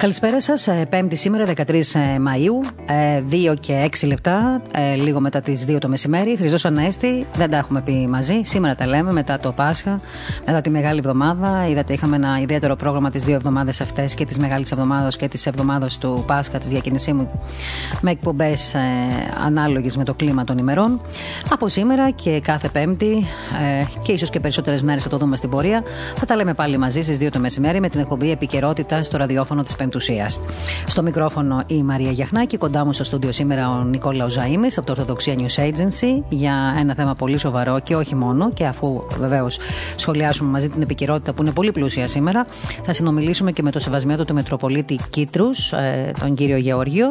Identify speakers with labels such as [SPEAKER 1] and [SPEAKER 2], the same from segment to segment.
[SPEAKER 1] Καλησπέρα σας. Ε, πέμπτη σήμερα, 13 ε, Μαου, 2 ε, και 6 λεπτά, λίγο μετά τις 2 το μεσημέρι. Χρυσός Ανέστη, δεν τα έχουμε πει μαζί. Σήμερα τα λέμε μετά το Πάσχα, μετά τη Μεγάλη Εβδομάδα. Είδατε, είχαμε ένα ιδιαίτερο πρόγραμμα τις δύο εβδομάδες αυτές και της Μεγάλης Εβδομάδα και της εβδομάδα του Πάσχα, της διακίνησή μου, με εκπομπές ανάλογες με το κλίμα των ημερών. Από σήμερα και κάθε Πέμπτη και ίσως και περισσότερες μέρες θα το δούμε στην πορεία, θα τα λέμε πάλι μαζί στις 2 το μεσημέρι με την εκπομπή Επικαιρότητα στο ραδιόφωνο της Πέμπτη στο μικρόφωνο η Μαρία Γιαχνάκη, κοντά μου στο στούντιο σήμερα ο Νικόλαος Ζαήμη από το Ορθοδοξία News Agency για ένα θέμα πολύ σοβαρό και όχι μόνο. Και αφού βεβαίως σχολιάσουμε μαζί την επικαιρότητα που είναι πολύ πλούσια σήμερα, θα συνομιλήσουμε και με το σεβασμένο του Μετροπολίτη Κίτρους, ε, τον κύριο Γεώργιο,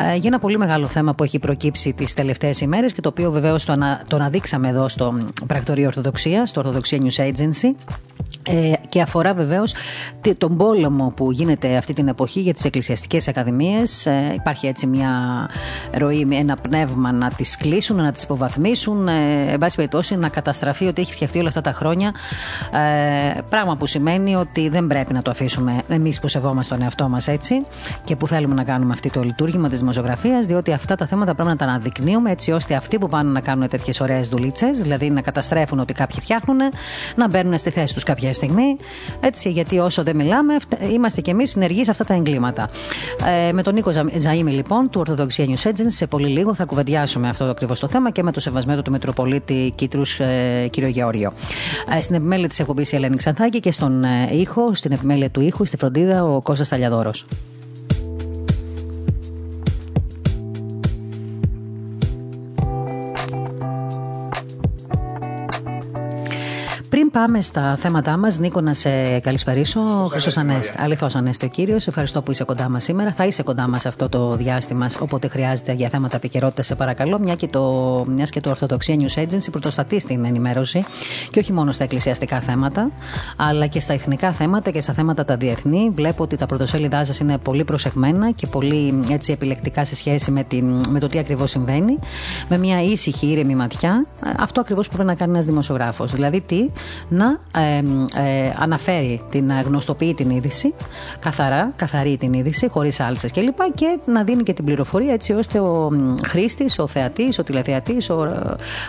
[SPEAKER 1] ε, για ένα πολύ μεγάλο θέμα που έχει προκύψει τις τελευταίες ημέρες και το οποίο βεβαίως το, ανα, το αναδείξαμε εδώ στο Πρακτορείο Ορθοδοξίας, στο Ορθοδοξία News Agency. Ε, και αφορά βεβαίως τον πόλεμο που γίνεται αυτή την εποχή για τις εκκλησιαστικές ακαδημίες. Ε, υπάρχει έτσι μια ροή, ένα πνεύμα να τις κλείσουν, να τις υποβαθμίσουν, ε, εν πάση περιπτώσει να καταστραφεί ότι έχει φτιαχτεί όλα αυτά τα χρόνια. Ε, πράγμα που σημαίνει ότι δεν πρέπει να το αφήσουμε εμείς που σεβόμαστε τον εαυτό μας έτσι και που θέλουμε να κάνουμε αυτό το λειτουργήμα της δημοσιογραφίας, διότι αυτά τα θέματα πρέπει να τα αναδεικνύουμε έτσι ώστε αυτοί που πάνε να κάνουν τέτοιες ωραίες δουλίτσες, δηλαδή να καταστρέφουν ότι κάποιοι φτιάχνουν, να μπαίνουν στη θέση τους κάποια στιγμή. Έτσι, γιατί όσο δεν μιλάμε, είμαστε κι εμείς συνεργοί σε αυτά τα εγκλήματα. Ε, με τον Νίκο Ζαήμι, λοιπόν, του Ορθοδοξία News Agency, σε πολύ λίγο θα κουβεντιάσουμε αυτό το ακριβώς το θέμα και με το σεβασμένο του Μητροπολίτη Κίτρους, ε, κύριο Γεώργιο. Ε, στην επιμέλεια της εκπομπής η Ελένη Ξανθάκη και στον ε, ήχο, στην επιμέλεια του ήχου, στη φροντίδα, ο Κώστας Ταλιαδόρος. Πάμε στα θέματά μας, Νίκο, να σε καλησπερίσω. Χρυσός Ανέστη. Αληθώς Ανέστη ο κύριος. Ευχαριστώ που είσαι κοντά μας σήμερα. Θα είσαι κοντά μας αυτό το διάστημα, όποτε χρειάζεται για θέματα επικαιρότητας, σε παρακαλώ. Μια και το, μιας και το Ορθοδοξία News Agency πρωτοστατεί στην ενημέρωση και όχι μόνο στα εκκλησιαστικά θέματα, αλλά και στα εθνικά θέματα και στα θέματα τα διεθνή. Βλέπω ότι τα πρωτοσέλιδά σας είναι πολύ προσεγμένα και πολύ έτσι, επιλεκτικά σε σχέση με, την, με το τι ακριβώς συμβαίνει. Με μια ήσυχη, ήρεμη ματιά. Αυτό ακριβώς που πρέπει να κάνει ένας δημοσιογράφος. Δηλαδή, τι, να ε, αναφέρει, την, γνωστοποιεί την είδηση, καθαρά, καθαρή την είδηση, χωρίς άλτσες κλπ. Και, και να δίνει και την πληροφορία έτσι ώστε ο χρήστης, ο θεατής, ο τηλεθεατής, ο,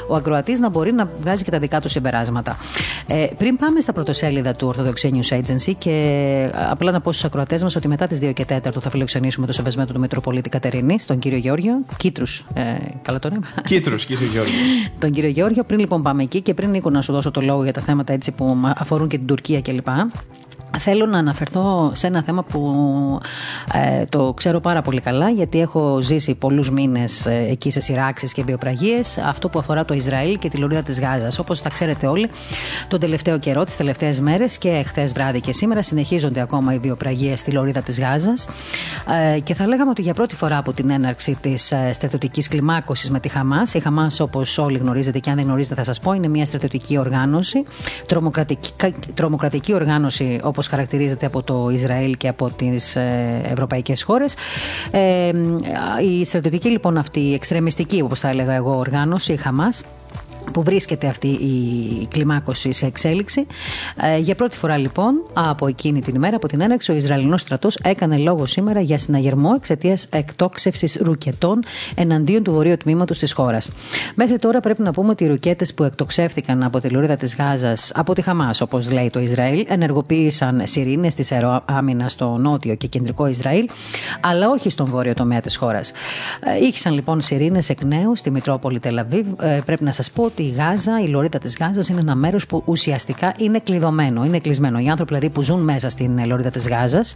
[SPEAKER 1] ο ακροατής να μπορεί να βγάζει και τα δικά του συμπεράσματα. Ε, πριν πάμε στα πρωτοσέλιδα του Orthodox News Agency και ε, απλά να πω στους ακροατές μας ότι μετά τις 2 και 4 θα φιλοξενήσουμε το σεβασμένο του Μητροπολίτη Κατερινή, τον κύριο Γιώργιο. Κίτρους. Ε, καλά τον είπα.
[SPEAKER 2] Κίτρους, κύριο Γιώργιο.
[SPEAKER 1] τον κύριο Γιώργιο. Πριν λοιπόν πάμε εκεί και πριν Νίκο να σου δώσω το λόγο για τα θέματα έτσι που αφορούν και την Τουρκία κλπ. Θέλω να αναφερθώ σε ένα θέμα που ε, το ξέρω πάρα πολύ καλά γιατί έχω ζήσει πολλούς μήνες ε, εκεί σε σειράξεις και βιοπραγίες αυτό που αφορά το Ισραήλ και τη λωρίδα της Γάζας. Όπως τα ξέρετε όλοι, τον τελευταίο καιρό, τις τελευταίες μέρες και χθες βράδυ και σήμερα συνεχίζονται ακόμα οι βιοπραγίες στη λωρίδα της Γάζας ε, και θα λέγαμε ότι για πρώτη φορά από την έναρξη της ε, στρατιωτικής κλιμάκωσης με τη Χαμάς, η Χαμάς όπως όλοι γνωρίζετε και αν δεν γνωρίζετε θα σας πω είναι μια στρατιωτική οργάνωση, τρομοκρατική, τρομοκρατική οργάνωση όπως χαρακτηρίζεται από το Ισραήλ και από τις ε, ευρωπαϊκές χώρες. Ε, η στρατιωτική λοιπόν αυτή, η εξτρεμιστική όπως θα έλεγα εγώ οργάνωση, η Χαμάς, που βρίσκεται αυτή η κλιμάκωση σε εξέλιξη. Ε, για πρώτη φορά λοιπόν από εκείνη την ημέρα, από την έναρξη, ο Ισραηλινός στρατός έκανε λόγο σήμερα για συναγερμό εξαιτίας εκτόξευσης ρουκετών εναντίον του βορείου τμήματος της χώρας. Μέχρι τώρα πρέπει να πούμε ότι οι ρουκέτες που εκτοξεύθηκαν από τη λωρίδα της Γάζας, από τη Χαμάς, όπως λέει το Ισραήλ, ενεργοποίησαν σιρήνες της αεροάμυνα στο νότιο και κεντρικό Ισραήλ, αλλά όχι στον βόρειο τομέα της χώρας. Ε, ήχησαν λοιπόν σιρήνες εκ νέου στη Μητρόπολη Τελαβίβ. Ε, πρέπει να σας πω ότι η Γάζα, η λωρίδα της Γάζας είναι ένα μέρος που ουσιαστικά είναι κλειδωμένο, είναι κλεισμένο. Οι άνθρωποι δηλαδή που ζουν μέσα στην λωρίδα της Γάζας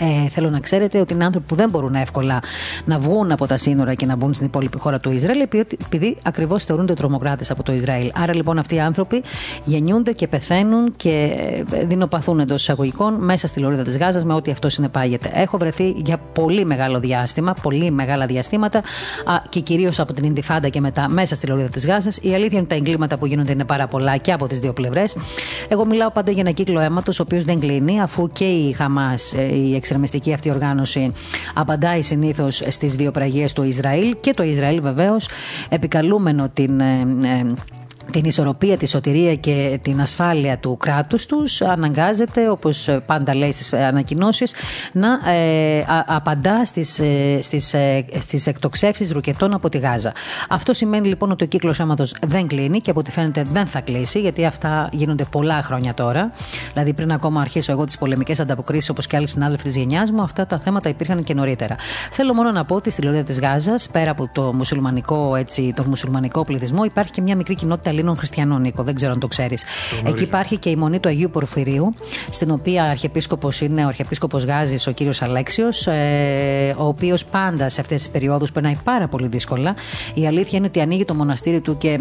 [SPEAKER 1] Ε, θέλω να ξέρετε ότι είναι άνθρωποι που δεν μπορούν εύκολα να βγουν από τα σύνορα και να μπουν στην υπόλοιπη χώρα του Ισραήλ, επειδή ακριβώς θεωρούνται τρομοκράτες από το Ισραήλ. Άρα λοιπόν αυτοί οι άνθρωποι γεννιούνται και πεθαίνουν και ε, δεινοπαθούν εντός εισαγωγικών μέσα στη λωρίδα της Γάζας με ό,τι αυτό συνεπάγεται. Έχω βρεθεί για πολύ μεγάλο διάστημα, πολύ μεγάλα διαστήματα α, και κυρίως από την Ιντιφάντα και μετά μέσα στη λωρίδα της Γάζας. Η αλήθεια είναι ότι τα εγκλήματα που γίνονται είναι πάρα πολλά και από τις δύο πλευρές. Εγώ μιλάω πάντα για ένα κύκλο αίματος, ο οποίος δεν κλείνει, αφού και η Χαμάς, ε, η εξτρεμιστική αυτή οργάνωση. Απαντάει συνήθως στις βιοπραγίες του Ισραήλ και το Ισραήλ βεβαίως επικαλούμενο την ε, ε, την ισορροπία, τη σωτηρία και την ασφάλεια του κράτους τους αναγκάζεται, όπως πάντα λέει στις ανακοινώσεις, να ε, απαντά στις, ε, στις, ε, στις εκτοξεύσεις ρουκετών από τη Γάζα. Αυτό σημαίνει λοιπόν ότι ο κύκλος αίματος δεν κλείνει και από ό,τι φαίνεται δεν θα κλείσει, γιατί αυτά γίνονται πολλά χρόνια τώρα. Δηλαδή πριν ακόμα αρχίσω εγώ τις πολεμικές ανταποκρίσεις όπως και άλλοι συνάδελφοι της γενιάς μου, αυτά τα θέματα υπήρχαν και νωρίτερα. Θέλω μόνο να πω ότι στη Λωρίδα της Γάζας, πέρα από το μουσουλμανικό, έτσι, το μουσουλμανικό πληθυσμό, υπάρχει και μια μικρή κοινότητα Ελλήνων Χριστιανών, Νίκο. Δεν ξέρω αν το ξέρεις. Εκεί υπάρχει και η μονή του Αγίου Πορφυρίου, στην οποία αρχιεπίσκοπος είναι ο Αρχιεπίσκοπος Γάζης, ο κύριος Αλέξιος, ε, ο οποίος πάντα σε αυτές τις περιόδους περνάει πάρα πολύ δύσκολα. Η αλήθεια είναι ότι ανοίγει το μοναστήρι του και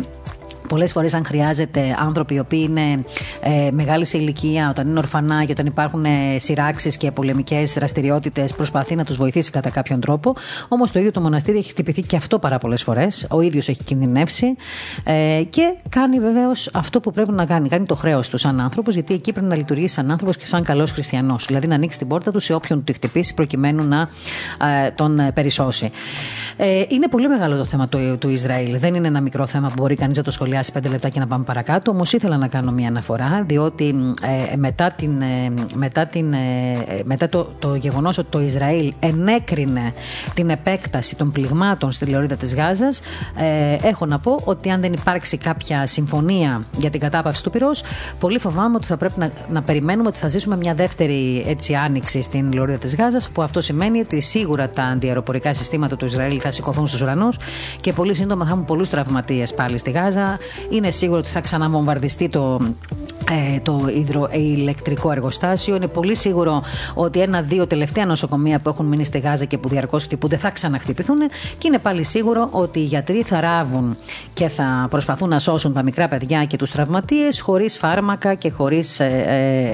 [SPEAKER 1] Πολλές φορές, αν χρειάζεται άνθρωποι οι οποίοι είναι ε, μεγάλη σε ηλικία, όταν είναι ορφανά και όταν υπάρχουν ε, σειράξεις και πολεμικές δραστηριότητες, προσπαθεί να τους βοηθήσει κατά κάποιον τρόπο. Όμως το ίδιο το μοναστήρι έχει χτυπηθεί και αυτό πάρα πολλές φορές. Ο ίδιος έχει κινδυνεύσει ε, και κάνει βεβαίως αυτό που πρέπει να κάνει. Κάνει το χρέος του σαν άνθρωπος, γιατί εκεί πρέπει να λειτουργήσει σαν άνθρωπος και σαν καλός χριστιανός. Δηλαδή να ανοίξει την πόρτα του σε όποιον του χτυπήσει προκειμένου να ε, τον περισσώσει. Ε, είναι πολύ μεγάλο το θέμα του, του Ισραήλ. Δεν είναι ένα μικρό θέμα που μπορεί κανείς να το σχολιάσει σχολιάσει πέντε λεπτά και να πάμε παρακάτω. Όμως ήθελα να κάνω μια αναφορά, διότι ε, μετά, την, ε, μετά, την, ε, μετά το, το γεγονός ότι το Ισραήλ ενέκρινε την επέκταση των πληγμάτων στη λωρίδα της Γάζας, ε, έχω να πω ότι αν δεν υπάρξει κάποια συμφωνία για την κατάπαυση του πυρός, πολύ φοβάμαι ότι θα πρέπει να, να περιμένουμε ότι θα ζήσουμε μια δεύτερη έτσι, άνοιξη στην λωρίδα της Γάζας, που αυτό σημαίνει ότι σίγουρα τα αντιαεροπορικά συστήματα του Ισραήλ θα σηκωθούν στους ουρανούς και πολύ σύντομα θα έχουμε πολλούς τραυματίες πάλι στη Γάζα είναι σίγουρο ότι θα ξαναβομβαρδιστεί το, ε, το υδροηλεκτρικό εργοστάσιο. Είναι πολύ σίγουρο ότι ένα-δύο τελευταία νοσοκομεία που έχουν μείνει στη Γάζα και που διαρκώς χτυπούνται θα ξαναχτυπηθούν. Και είναι πάλι σίγουρο ότι οι γιατροί θα ράβουν και θα προσπαθούν να σώσουν τα μικρά παιδιά και τους τραυματίες χωρίς φάρμακα και χωρίς ε,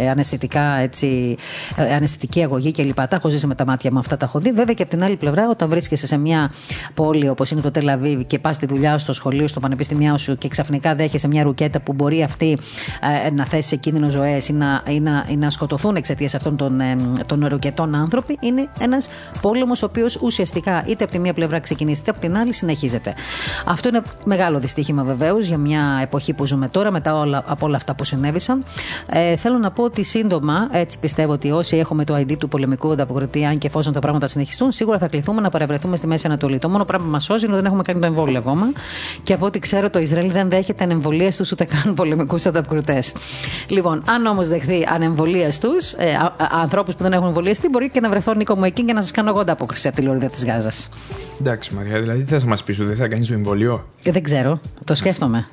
[SPEAKER 1] ε, αναισθητικά, έτσι, ε, αναισθητική αγωγή κλπ. Τα έχω ζήσει με τα μάτια μου αυτά, τα έχω δει. Βέβαια και από την άλλη πλευρά, όταν βρίσκεσαι σε μια πόλη όπως είναι το Τελαβίβ και πας στη δουλειά, στο σχολείο, στο πανεπιστήμιό σου και ξαφνικά δέχεσαι μια ρουκέτα που μπορεί αυτή ε, να θέσει σε κίνδυνο ζωές ή να, ή να, ή να σκοτωθούν εξαιτίας αυτών των, ε, των ρουκετών άνθρωποι, είναι ένας πόλεμος ο οποίος ουσιαστικά είτε από τη μία πλευρά ξεκινήσει είτε από την άλλη συνεχίζεται. Αυτό είναι μεγάλο δυστύχημα βεβαίως για μια εποχή που ζούμε τώρα μετά όλα, από όλα αυτά που συνέβησαν. Ε, θέλω να πω ότι σύντομα, έτσι πιστεύω ότι όσοι έχουμε το ID του πολεμικού ανταποκριτή, αν και εφόσον τα πράγματα συνεχιστούν, σίγουρα θα κληθούμε να παρευρεθούμε στη Μέση Ανατολή. Το μόνο πράγμα που μας σώζει είναι ότι δεν έχουμε κάνει το εμβόλιο ακόμα. Και από ό,τι ξέρω, το Ισραήλ δεν δέχεται ανεμβολίες τους ούτε καν πολεμικούς ανταποκριτές. Λοιπόν, αν όμως δεχθεί ανεμβολίες τους, ε, ανθρώπους που δεν έχουν εμβολιαστεί, μπορεί και να βρεθώ Νίκο μου εκεί και να σας κάνω εγώ ανταπόκριση από τη λωρίδα της Γάζας.
[SPEAKER 2] Εντάξει, Μαρία, δηλαδή τι θα μας πεις, δεν θα κάνεις το εμβολίο.
[SPEAKER 1] Ε, δεν ξέρω. Το σκέφτομαι.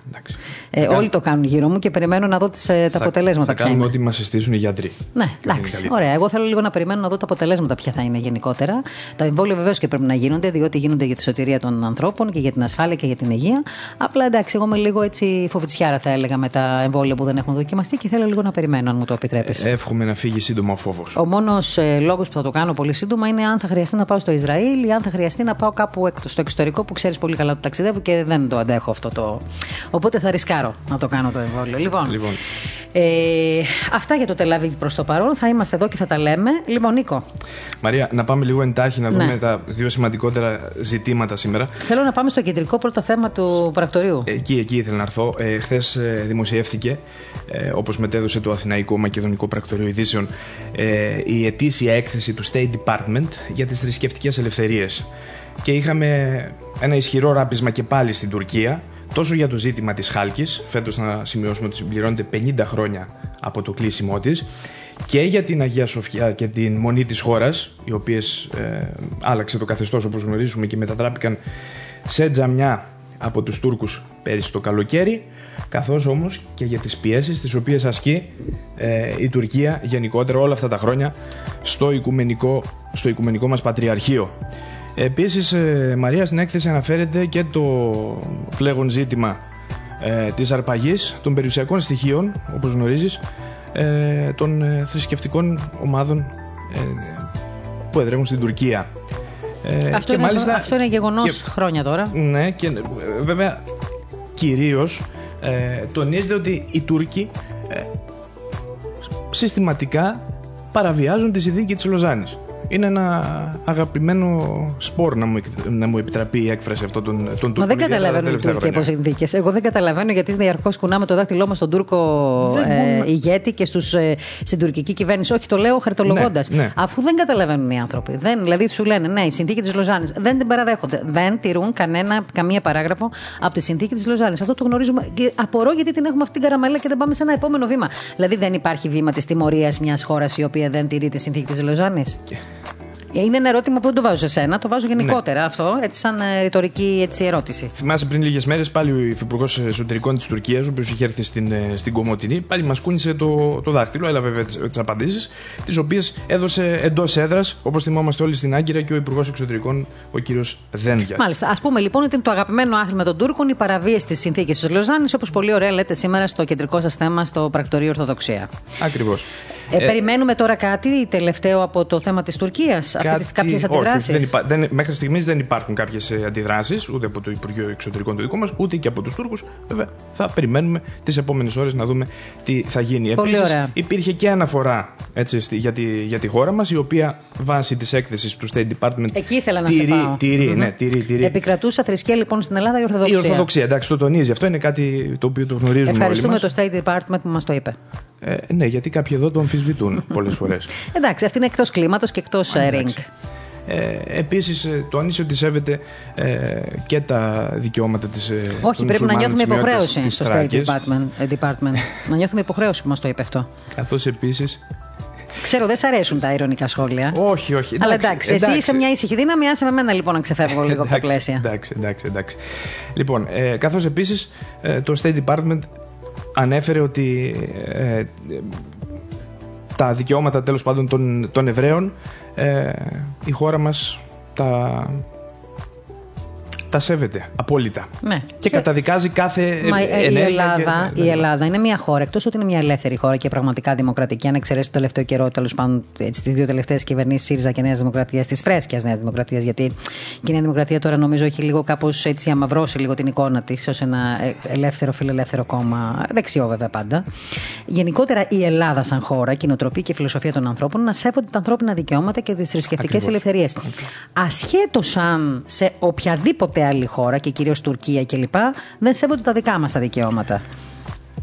[SPEAKER 1] Ε, όλοι το κάνουν γύρω μου και περιμένω να δω τις, ε, τα αποτελέσματα.
[SPEAKER 2] Θα κάνουμε ό,τι μας συστήσουν οι γιατροί.
[SPEAKER 1] Ναι, εντάξει. Ωραία. Εγώ θέλω λίγο να περιμένω να δω τα αποτελέσματα ποια θα είναι γενικότερα. Τα εμβόλια βεβαίως και πρέπει να γίνονται, διότι γίνονται για τη σωτηρία των ανθρώπων και για την ασφάλεια και για την υγεία. Απλά εντάξει, εγώ είμαι λίγο έτσι φοβητσιάρα θα έλεγα με τα εμβόλια που δεν έχουν δοκιμαστεί και θέλω λίγο να περιμένω, αν μου το επιτρέπεις.
[SPEAKER 2] Ε, εύχομαι να φύγει σύντομα ο φόβος.
[SPEAKER 1] Ο μόνος ε, λόγος που θα το κάνω πολύ σύντομα είναι αν θα χρειαστεί να πάω στο Ισραήλ ή αν θα χρειαστεί να πάω κάπου στο εξωτερικό που ξέρεις πολύ καλά το ταξιδεύω και δεν το αντέχω αυτό το. Οπότε θα ρισκάρω να το κάνω το εμβόλιο. Λοιπόν, λοιπόν. Ε, αυτά για το Τελαβίβ προς το παρόν. Θα είμαστε εδώ και θα τα λέμε. Λοιπόν, Νίκο.
[SPEAKER 2] Μαρία, να πάμε λίγο εντάχει να δούμε ναι. τα δύο σημαντικότερα ζητήματα σήμερα.
[SPEAKER 1] Θέλω να πάμε στο κεντρικό πρώτο θέμα του πρακτορείου.
[SPEAKER 2] Εκεί, εκεί ήθελα να έρθω. Ε, Χθες ε, δημοσιεύθηκε, ε, όπως μετέδωσε το Αθηναϊκό Μακεδονικό Πρακτορείο Ειδήσεων, ε, η ετήσια έκθεση του State Department για τις θρησκευτικές ελευθερίες. Και είχαμε ένα ισχυρό ράπισμα και πάλι στην Τουρκία τόσο για το ζήτημα της Χάλκης, φέτος να σημειώσουμε ότι συμπληρώνεται 50 χρόνια από το κλείσιμό της, και για την Αγία Σοφιά και την Μονή της χώρας, οι οποίες ε, άλλαξε το καθεστώς όπως γνωρίζουμε και μετατράπηκαν σε τζαμιά από τους Τούρκους πέρυσι το καλοκαίρι, καθώς όμως και για τις πιέσεις τις οποίες ασκεί ε, η Τουρκία γενικότερα όλα αυτά τα χρόνια στο οικουμενικό, στο οικουμενικό μας πατριαρχείο. Επίσης, ε, Μαρία, στην έκθεση αναφέρεται και το φλέγον ζήτημα ε, της αρπαγής των περιουσιακών στοιχείων, όπως γνωρίζεις, ε, των ε, θρησκευτικών ομάδων ε, που εδρεύουν στην Τουρκία.
[SPEAKER 1] Ε, αυτό, και είναι, μάλιστα, αυτό είναι γεγονός χρόνια τώρα.
[SPEAKER 2] Ναι, και βέβαια κυρίως τονίζεται ότι οι Τούρκοι συστηματικά παραβιάζουν τη συνθήκη της Λοζάνης είναι ένα αγαπημένο σπορ να μου, να μου επιτραπεί η έκφραση αυτό των, των Τούρκων.
[SPEAKER 1] Μα δεν καταλαβαίνω οι Τούρκοι από συνθήκες. Εγώ δεν καταλαβαίνω γιατί διαρκώ κουνάμε το δάχτυλό μας στον Τούρκο ε, ηγέτη και στους, ε, στην τουρκική κυβέρνηση. Όχι, το λέω χαρτολογώντας. Ναι, ναι. Αφού δεν καταλαβαίνουν οι άνθρωποι. Δεν, δηλαδή σου λένε, ναι, η συνθήκη της Λοζάνης δεν την παραδέχονται. Δεν τηρούν κανένα, καμία παράγραφο από τη συνθήκη της Λοζάνης. Αυτό το γνωρίζουμε. Και απορώ γιατί την έχουμε αυτή την καραμέλα και δεν πάμε σε ένα επόμενο βήμα. Δηλαδή δεν υπάρχει βήμα της τιμωρίας μιας χώρας η οποία δεν τηρεί τη συνθήκη της Λοζάνης; Είναι ένα ερώτημα που δεν το βάζω σε σένα, το βάζω γενικότερα ναι. αυτό, έτσι σαν ε, ρητορική έτσι, ερώτηση.
[SPEAKER 2] Θυμάσαι πριν λίγες μέρες πάλι ο Υφυπουργός Εσωτερικών της Τουρκίας, ο οποίος είχε έρθει στην, ε, στην Κομωτινή, πάλι μας κούνησε το, το δάχτυλο, έλαβε βέβαια τις απαντήσεις, τις οποίες έδωσε εντός έδρας, όπως θυμόμαστε όλοι στην Άγκυρα και ο Υπουργός Εξωτερικών, ο κύριος Δένδια.
[SPEAKER 1] Μάλιστα. Α πούμε λοιπόν ότι είναι το αγαπημένο άθλημα των Τούρκων η παραβίαση της συνθήκης της Λοζάνης, όπως πολύ ωραία λέτε σήμερα στο κεντρικό σας θέμα στο πρακτορείο Ορθοδοξία.
[SPEAKER 2] Ακριβώς.
[SPEAKER 1] Ε, ε, περιμένουμε τώρα κάτι τελευταίο από το θέμα της Τουρκίας, κάποιες αντιδράσεις.
[SPEAKER 2] Δεν υπά... δεν... Μέχρι στιγμής δεν υπάρχουν κάποιες αντιδράσεις ούτε από το Υπουργείο Εξωτερικών του δικό μας, ούτε και από τους Τούρκους. Βέβαια, θα περιμένουμε τις επόμενες ώρες να δούμε τι θα γίνει. Επίσης, υπήρχε και αναφορά έτσι, για, τη, για τη χώρα μας, η οποία βάσει της έκθεσης του State Department.
[SPEAKER 1] Εκεί ήθελα να τηρεί,
[SPEAKER 2] σε τηρεί, mm-hmm. ναι, τηρεί, τηρεί.
[SPEAKER 1] Επικρατούσα θρησκεία λοιπόν στην Ελλάδα η Ορθοδοξία.
[SPEAKER 2] Η Ορθοδοξία, εντάξει, το τονίζει. Αυτό είναι κάτι το οποίο το γνωρίζουμε
[SPEAKER 1] Ευχαριστούμε
[SPEAKER 2] όλοι
[SPEAKER 1] το State Department που μας το είπε.
[SPEAKER 2] Ε, ναι, γιατί κάποιοι εδώ το αμφισβητούν πολλές φορές.
[SPEAKER 1] Εντάξει, αυτή είναι εκτός κλίματος και εκτός ring.
[SPEAKER 2] Ε, επίσης ε, τόνισε ότι σέβεται ε, και τα δικαιώματα της ε,
[SPEAKER 1] Όχι, πρέπει να νιώθουμε υποχρέωση στο State Department, ε, Department. να νιώθουμε υποχρέωση που μας το είπε αυτό.
[SPEAKER 2] Καθώς επίσης
[SPEAKER 1] Ξέρω, δεν σ' αρέσουν τα ειρωνικά σχόλια.
[SPEAKER 2] Όχι, όχι.
[SPEAKER 1] Εντάξει, Αλλά εντάξει, εντάξει. εσύ είσαι μια ήσυχη δύναμη, άσε με μένα λοιπόν να ξεφεύγω λίγο από τα πλαίσια.
[SPEAKER 2] Εντάξει, εντάξει, εντάξει. Λοιπόν, ε, καθώς επίσης το State Department ανέφερε ότι ε, τα δικαιώματα τέλος πάντων των, των Εβραίων. Ε, η χώρα μας τα τα σέβεται απόλυτα.
[SPEAKER 1] Ναι.
[SPEAKER 2] Και, καταδικάζει κάθε
[SPEAKER 1] Μα, ενέργεια. Η Ελλάδα, η Ελλάδα είναι μια χώρα, εκτός ότι είναι μια ελεύθερη χώρα και πραγματικά δημοκρατική, αν εξαιρέσει το τελευταίο καιρό, τέλος πάντων, τις δύο τελευταίες κυβερνήσεις ΣΥΡΙΖΑ και Νέας Δημοκρατίας, της φρέσκιας Νέας Δημοκρατίας, γιατί η Νέα Δημοκρατία τώρα νομίζω έχει λίγο κάπως έτσι αμαυρώσει λίγο την εικόνα της ως ένα ε, ελεύθερο φιλελεύθερο κόμμα, δεξιό βέβαια πάντα. Γενικότερα η Ελλάδα σαν χώρα, κοινοτροπή και φιλοσοφία των ανθρώπων να σέβονται τα ανθρώπινα δικαιώματα και τις θρησκευτικές ελευθερίες. Ασχέτως αν σε οποιαδήποτε άλλη χώρα και κυρίως Τουρκία κλπ. δεν σέβονται τα δικά μας τα δικαιώματα.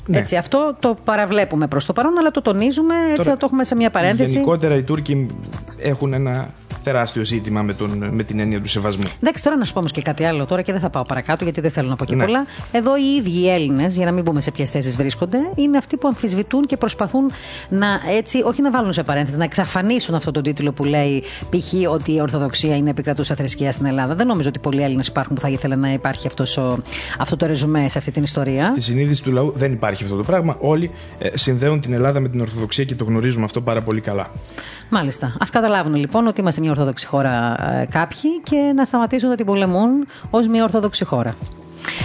[SPEAKER 1] Ναι. Έτσι, αυτό το παραβλέπουμε προς το παρόν, αλλά το τονίζουμε έτσι Τώρα, να το έχουμε σε μια παρένθεση.
[SPEAKER 2] Γενικότερα οι Τούρκοι έχουν ένα τεράστιο ζήτημα με, τον, με την έννοια του σεβασμού.
[SPEAKER 1] Εντάξει, τώρα να σου πω όμως και κάτι άλλο τώρα και δεν θα πάω παρακάτω γιατί δεν θέλω να πω και ναι. πολλά. Εδώ οι ίδιοι οι Έλληνες, για να μην πούμε σε ποιες θέσεις βρίσκονται, είναι αυτοί που αμφισβητούν και προσπαθούν να έτσι, όχι να βάλουν σε παρένθεση, να εξαφανίσουν αυτό τον τίτλο που λέει π.χ. ότι η Ορθοδοξία είναι επικρατούσα θρησκεία στην Ελλάδα. Δεν νομίζω ότι πολλοί Έλληνες υπάρχουν που θα ήθελαν να υπάρχει αυτός ο, αυτό το ρεζουμέ σε αυτή την ιστορία.
[SPEAKER 2] Στη συνείδηση του λαού δεν υπάρχει αυτό το πράγμα. Όλοι ε, συνδέουν την Ελλάδα με την Ορθοδοξία και το γνωρίζουμε αυτό πάρα πολύ καλά.
[SPEAKER 1] Μάλιστα. Α καταλάβουν λοιπόν ότι είμαστε μια Ορθόδοξη χώρα ε, κάποιοι και να σταματήσουν να την πολεμούν ως μια Ορθόδοξη χώρα.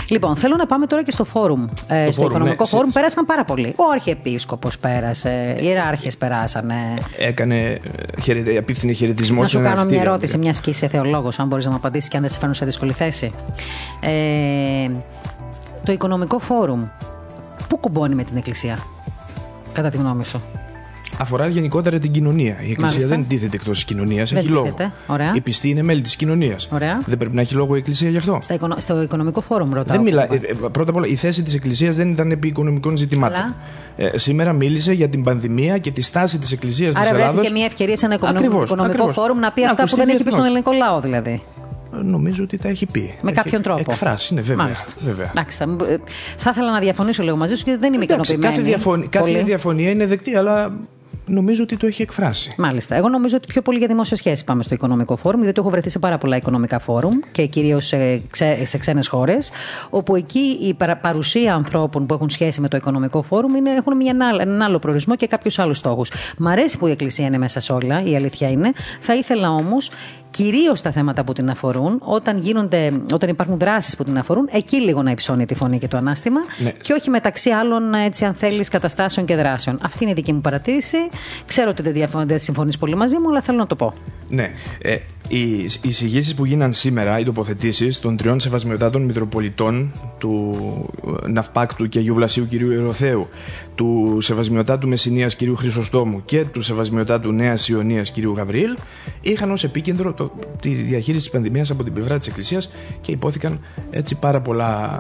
[SPEAKER 1] Λοιπόν, θέλω να πάμε τώρα και στο φόρουμ. Ε, στο, στο οικονομικό ναι, φόρουμ πέρασαν πάρα πολύ. Ο Αρχιεπίσκοπος πέρασε, οι ιεράρχες περάσανε.
[SPEAKER 2] Έκανε ε, απίθυνη χαιρετισμό
[SPEAKER 1] Να σου κάνω μια ερώτηση, μια και είσαι θεολόγος, αν μπορείς να μου απαντήσεις και αν δεν σε φέρνω σε δύσκολη θέση. Ε, το οικονομικό φόρουμ, πού κουμπώνει με την Εκκλησία, κατά τη γνώμη σου;
[SPEAKER 2] Αφορά γενικότερα την κοινωνία. Η Εκκλησία Μάλιστα. δεν τίθεται εκτός της κοινωνίας, έχει λόγο.
[SPEAKER 1] Ωραία.
[SPEAKER 2] Η πιστή είναι μέλη της κοινωνίας. Δεν πρέπει να έχει λόγο η Εκκλησία γι' αυτό.
[SPEAKER 1] Στο οικονομικό φόρουμ ρωτάω.
[SPEAKER 2] Δεν μιλά... Ε, ε, πρώτα απ' όλα, η θέση της Εκκλησίας δεν ήταν επί οικονομικών ζητημάτων. Ε, σήμερα μίλησε για την πανδημία και τη στάση της Εκκλησίας της Ελλάδα.
[SPEAKER 1] Άρα βρέθηκε μια ευκαιρία σε ένα οικονομικό, οικονομικό φόρουμ να πει να αυτά που δεν έχει πει στον ελληνικό λαό δηλαδή.
[SPEAKER 2] Νομίζω ότι τα έχει πει.
[SPEAKER 1] Με έχει κάποιον τρόπο.
[SPEAKER 2] Εκφράσει, ναι, βέβαια. βέβαια.
[SPEAKER 1] Εντάξει, θα, θα ήθελα να διαφωνήσω λίγο μαζί σου γιατί δεν είμαι ικανοποιημένη.
[SPEAKER 2] Κάθε, διαφωνία, κάθε διαφωνία είναι δεκτή, αλλά νομίζω ότι το έχει εκφράσει.
[SPEAKER 1] Μάλιστα. Εγώ νομίζω ότι πιο πολύ για δημόσια σχέση πάμε στο Οικονομικό Φόρουμ, γιατί έχω βρεθεί σε πάρα πολλά οικονομικά φόρουμ και κυρίως σε, ξέ, σε ξένες χώρες, όπου εκεί η παρουσία ανθρώπων που έχουν σχέση με το Οικονομικό Φόρουμ είναι, έχουν μια, έναν άλλο προορισμό και κάποιους άλλους στόχους. Μ' αρέσει που η Εκκλησία είναι μέσα σε όλα, η αλήθεια είναι. Θα ήθελα όμως κυρίως τα θέματα που την αφορούν, όταν, γίνονται, όταν υπάρχουν δράσεις που την αφορούν, εκεί λίγο να υψώνει τη φωνή και το ανάστημα ναι. και όχι μεταξύ άλλων, έτσι, αν θέλεις, καταστάσεων και δράσεων. Αυτή είναι η δική μου παρατήρηση. Ξέρω ότι δεν, δεν συμφωνείς πολύ μαζί μου, αλλά θέλω να το πω.
[SPEAKER 2] Ναι. Ε, οι εισηγήσεις που γίναν σήμερα, οι τοποθετήσεις των τριών σεβασμιωτάτων Μητροπολιτών του ε, Ναυπάκτου και Αγίου Βλασίου κ. Ερωθέου, του σεβασμιωτάτου Μεσσηνίας κ. Χρυσοστόμου και του σεβασμιωτάτου Νέας Ιωνίας κ. Γαβριήλ, είχαν ως επίκεντρο το, τη διαχείριση της πανδημίας από την πλευρά της Εκκλησίας και υπόθηκαν έτσι πάρα πολλά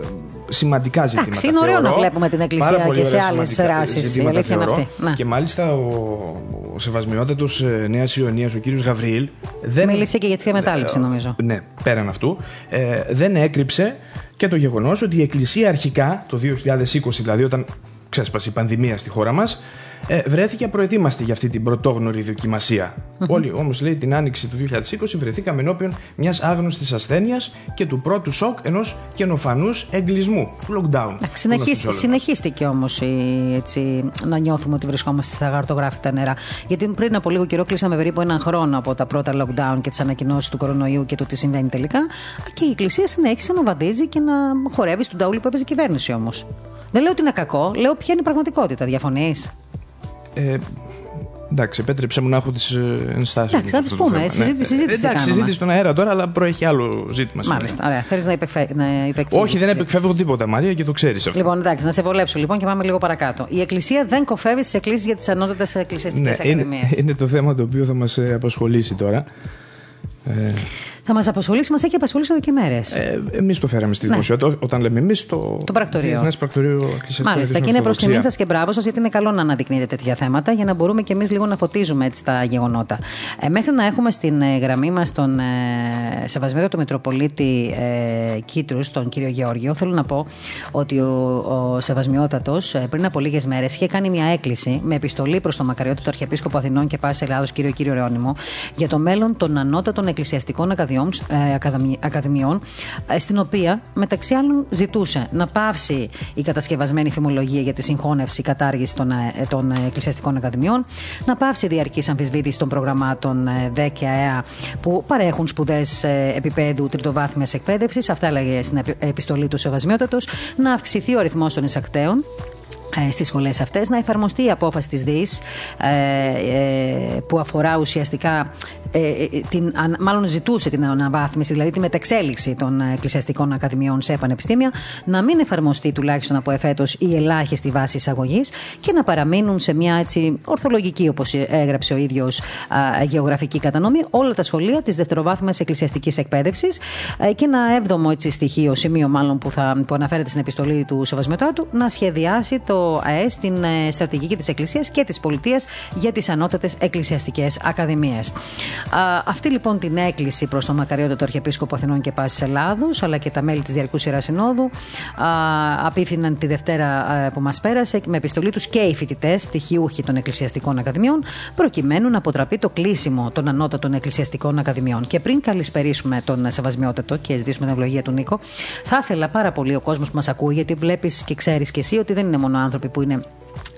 [SPEAKER 2] ε, σημαντικά ζητήματα.
[SPEAKER 1] Εντάξει, είναι ωραίο να βλέπουμε την Εκκλησία και σε άλλες δράσει. Η αλήθεια είναι αυτή.
[SPEAKER 2] Και μάλιστα ο, ο σεβασμιότατος ε, Νέας Ιωνίας, ο κύριος Γαβριήλ.
[SPEAKER 1] Δεν... Μίλησε και για τη διαμετάλληψη, ε, νομίζω.
[SPEAKER 2] Ναι, πέραν αυτού. Ε, δεν έκρυψε και το γεγονός ότι η Εκκλησία αρχικά, το 2020 δηλαδή, όταν ξέσπασε η πανδημία στη χώρα μας, ε, βρέθηκε απροετοίμαστη για αυτή την πρωτόγνωρη δοκιμασία. Mm-hmm. Όλοι όμως λέει την άνοιξη του 2020 βρεθήκαμε ενώπιον μιας άγνωστης ασθένειας και του πρώτου σοκ ενός καινοφανούς εγκλισμού, lockdown.
[SPEAKER 1] συνεχίστηκε όμως να νιώθουμε ότι βρισκόμαστε στα γαρτογράφητα νερά. Γιατί πριν από λίγο καιρό κλείσαμε περίπου έναν χρόνο από τα πρώτα lockdown και τις ανακοινώσεις του κορονοϊού και το τι συμβαίνει τελικά. Και η Εκκλησία συνέχισε να βαδίζει και να χορεύει στον ταούλι που έπαιζε η κυβέρνηση όμως. Δεν λέω ότι είναι κακό, λέω ποια είναι η πραγματικότητα. Διαφωνείς;
[SPEAKER 2] Ε, εντάξει, επέτρεψε μου να έχω τις ε, ενστάσεις.
[SPEAKER 1] Εντάξει, θα τις πούμε. Ναι. Συζήτηση, συζήτηση.
[SPEAKER 2] Εντάξει, συζήτηση στον αέρα τώρα, αλλά προέχει άλλο ζήτημα.
[SPEAKER 1] Μάλιστα, ωραία. Θέλεις να, υπεκφε... να
[SPEAKER 2] Όχι, δεν επεκφεύγω τίποτα, Μαρία, και το ξέρεις αυτό.
[SPEAKER 1] Λοιπόν, εντάξει, να σε βολέψω λοιπόν και πάμε λίγο παρακάτω. Η Εκκλησία δεν κοφεύει στις εκκλήσεις για τις ανώτατες εκκλησιαστικές ναι, ακαδημίες.
[SPEAKER 2] Είναι, είναι το θέμα το οποίο θα μας ε, απασχολήσει τώρα.
[SPEAKER 1] Ε, θα μας απασχολήσει, μας έχει απασχολήσει εδώ και μέρες.
[SPEAKER 2] Ε, εμείς το φέραμε στη ναι. δημοσιότητα. Όταν λέμε εμείς, το,
[SPEAKER 1] το πρακτορείο.
[SPEAKER 2] Διεθνές Πρακτορείο
[SPEAKER 1] Μάλιστα. Και είναι προς τιμήν σας και μπράβο σας, γιατί είναι καλό να αναδεικνύετε τέτοια θέματα για να μπορούμε και εμείς λίγο να φωτίζουμε έτσι τα γεγονότα. Ε, μέχρι να έχουμε στην ε, γραμμή μας τον ε, Σεβασμένο του Μητροπολίτη ε, Κίτρους, τον κύριο Γεώργιο, θέλω να πω ότι ο, ο Σεβασμιότατος ε, πριν από λίγες μέρες είχε κάνει μια έκκληση με επιστολή προς τον Μακαριώτη του Αρχιεπίσκοπο Αθηνών και Πάση Ελλάδος, κύριο κύριο Ρεώνημο, για το μέλλον των ανώτατων εκκλησιαστικών ακαδημιών, ε, στην οποία μεταξύ άλλων ζητούσε να πάυσει η κατασκευασμένη φημολογία για τη συγχώνευση κατάργηση των, ε, των εκκλησιαστικών ακαδημιών, να πάυσει η διαρκή αμφισβήτηση των προγραμμάτων ΔΕ και ΑΕΑ που παρέχουν σπουδές επίπεδου τριτοβάθμιας εκπαίδευσης. Αυτά έλεγε στην επιστολή του Σεβασμιότατος, να αυξηθεί ο αριθμό των εισακτέων ε, στις σχολές αυτές να εφαρμοστεί η απόφαση της ΔΙΣ ε, ε, που αφορά ουσιαστικά την, μάλλον ζητούσε την αναβάθμιση δηλαδή τη μεταξέλιξη των εκκλησιαστικών ακαδημιών σε πανεπιστήμια να μην εφαρμοστεί τουλάχιστον από εφέτος η ελάχιστη βάση εισαγωγής και να παραμείνουν σε μια έτσι ορθολογική όπως έγραψε ο ίδιος γεωγραφική κατανομή όλα τα σχολεία της δευτεροβάθμιας εκκλησιαστικής εκπαίδευσης και ένα έβδομο έτσι στοιχείο, σημείο μάλλον που, θα, που αναφέρεται στην επιστολή του Σεβασμιωτάτου να σχεδιάσει το ΑΕ στην ε, στρατηγική της Εκκλησίας και της Πολιτείας για τις ανώτατες εκκλησιαστικές ακαδημίες. Αυτή λοιπόν την έκκληση προς τον Μακαριότατο Αρχιεπίσκοπο Αθηνών και Πάσης Ελλάδο, αλλά και τα μέλη της Διαρκού Σειράς Συνόδου, απίθυναν τη Δευτέρα που μας πέρασε με επιστολή τους και οι φοιτητές, πτυχιούχοι των εκκλησιαστικών ακαδημιών, προκειμένου να αποτραπεί το κλείσιμο των ανώτατων εκκλησιαστικών ακαδημιών. Και πριν καλησπερίσουμε τον Σεβασμιότατο και ζητήσουμε την ευλογία του Νίκο, θα ήθελα πάρα πολύ ο κόσμος που μας ακούει, γιατί βλέπεις και ξέρεις και εσύ ότι δεν είναι μόνο άνθρωποι που είναι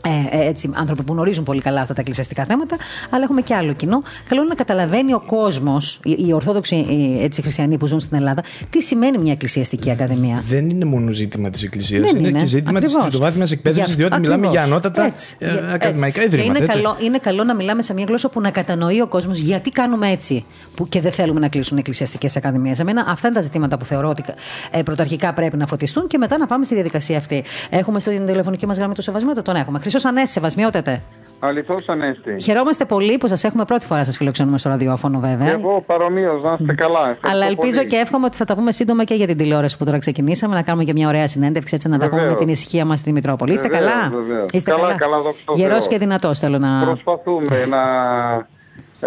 [SPEAKER 1] ε, ε, έτσι, άνθρωποι που γνωρίζουν πολύ καλά αυτά τα εκκλησιαστικά θέματα, αλλά έχουμε και άλλο κοινό. Καλό είναι να καταλαβαίνει ο κόσμος, οι, οι Ορθόδοξοι οι, έτσι, χριστιανοί που ζουν στην Ελλάδα, τι σημαίνει μια εκκλησιαστική ακαδημία.
[SPEAKER 2] Δεν είναι μόνο ζήτημα της Εκκλησίας, είναι, είναι, και ζήτημα της τριτοβάθμια εκπαίδευσης, διότι ακριβώς. μιλάμε για ανώτατα έτσι, ε, ακαδημαϊκά ιδρύματα.
[SPEAKER 1] είναι, Καλό, είναι καλό να μιλάμε σε μια γλώσσα που να κατανοεί ο κόσμος γιατί κάνουμε έτσι που και δεν θέλουμε να κλείσουν εκκλησιαστικές ακαδημίες. Εμένα αυτά είναι τα ζητήματα που θεωρώ ότι ε, πρωταρχικά πρέπει να φωτιστούν και μετά να πάμε στη διαδικασία αυτή. Έχουμε στην τηλεφωνική μας γραμμή το σεβασμό, τον έχουμε. Χρυσό Ανέστη, σεβασμιότατε.
[SPEAKER 3] Αληθώ Ανέστη.
[SPEAKER 1] Χαιρόμαστε πολύ που σας έχουμε πρώτη φορά σας φιλοξενούμε στο ραδιόφωνο, βέβαια.
[SPEAKER 3] Και εγώ παρομοίως, να είστε καλά. Ευχαριστώ
[SPEAKER 1] Αλλά ελπίζω
[SPEAKER 3] πολύ.
[SPEAKER 1] και εύχομαι ότι θα τα πούμε σύντομα και για την τηλεόραση που τώρα ξεκινήσαμε, να κάνουμε και μια ωραία συνέντευξη, έτσι να βεβαίως. τα πούμε με την ησυχία μας στη Μητρόπολη. Είστε
[SPEAKER 3] βεβαίως,
[SPEAKER 1] καλά;
[SPEAKER 3] Βεβαίως.
[SPEAKER 1] Είστε
[SPEAKER 3] καλά, καλά;
[SPEAKER 1] Γερός και δυνατός θέλω να.
[SPEAKER 3] Προσπαθούμε να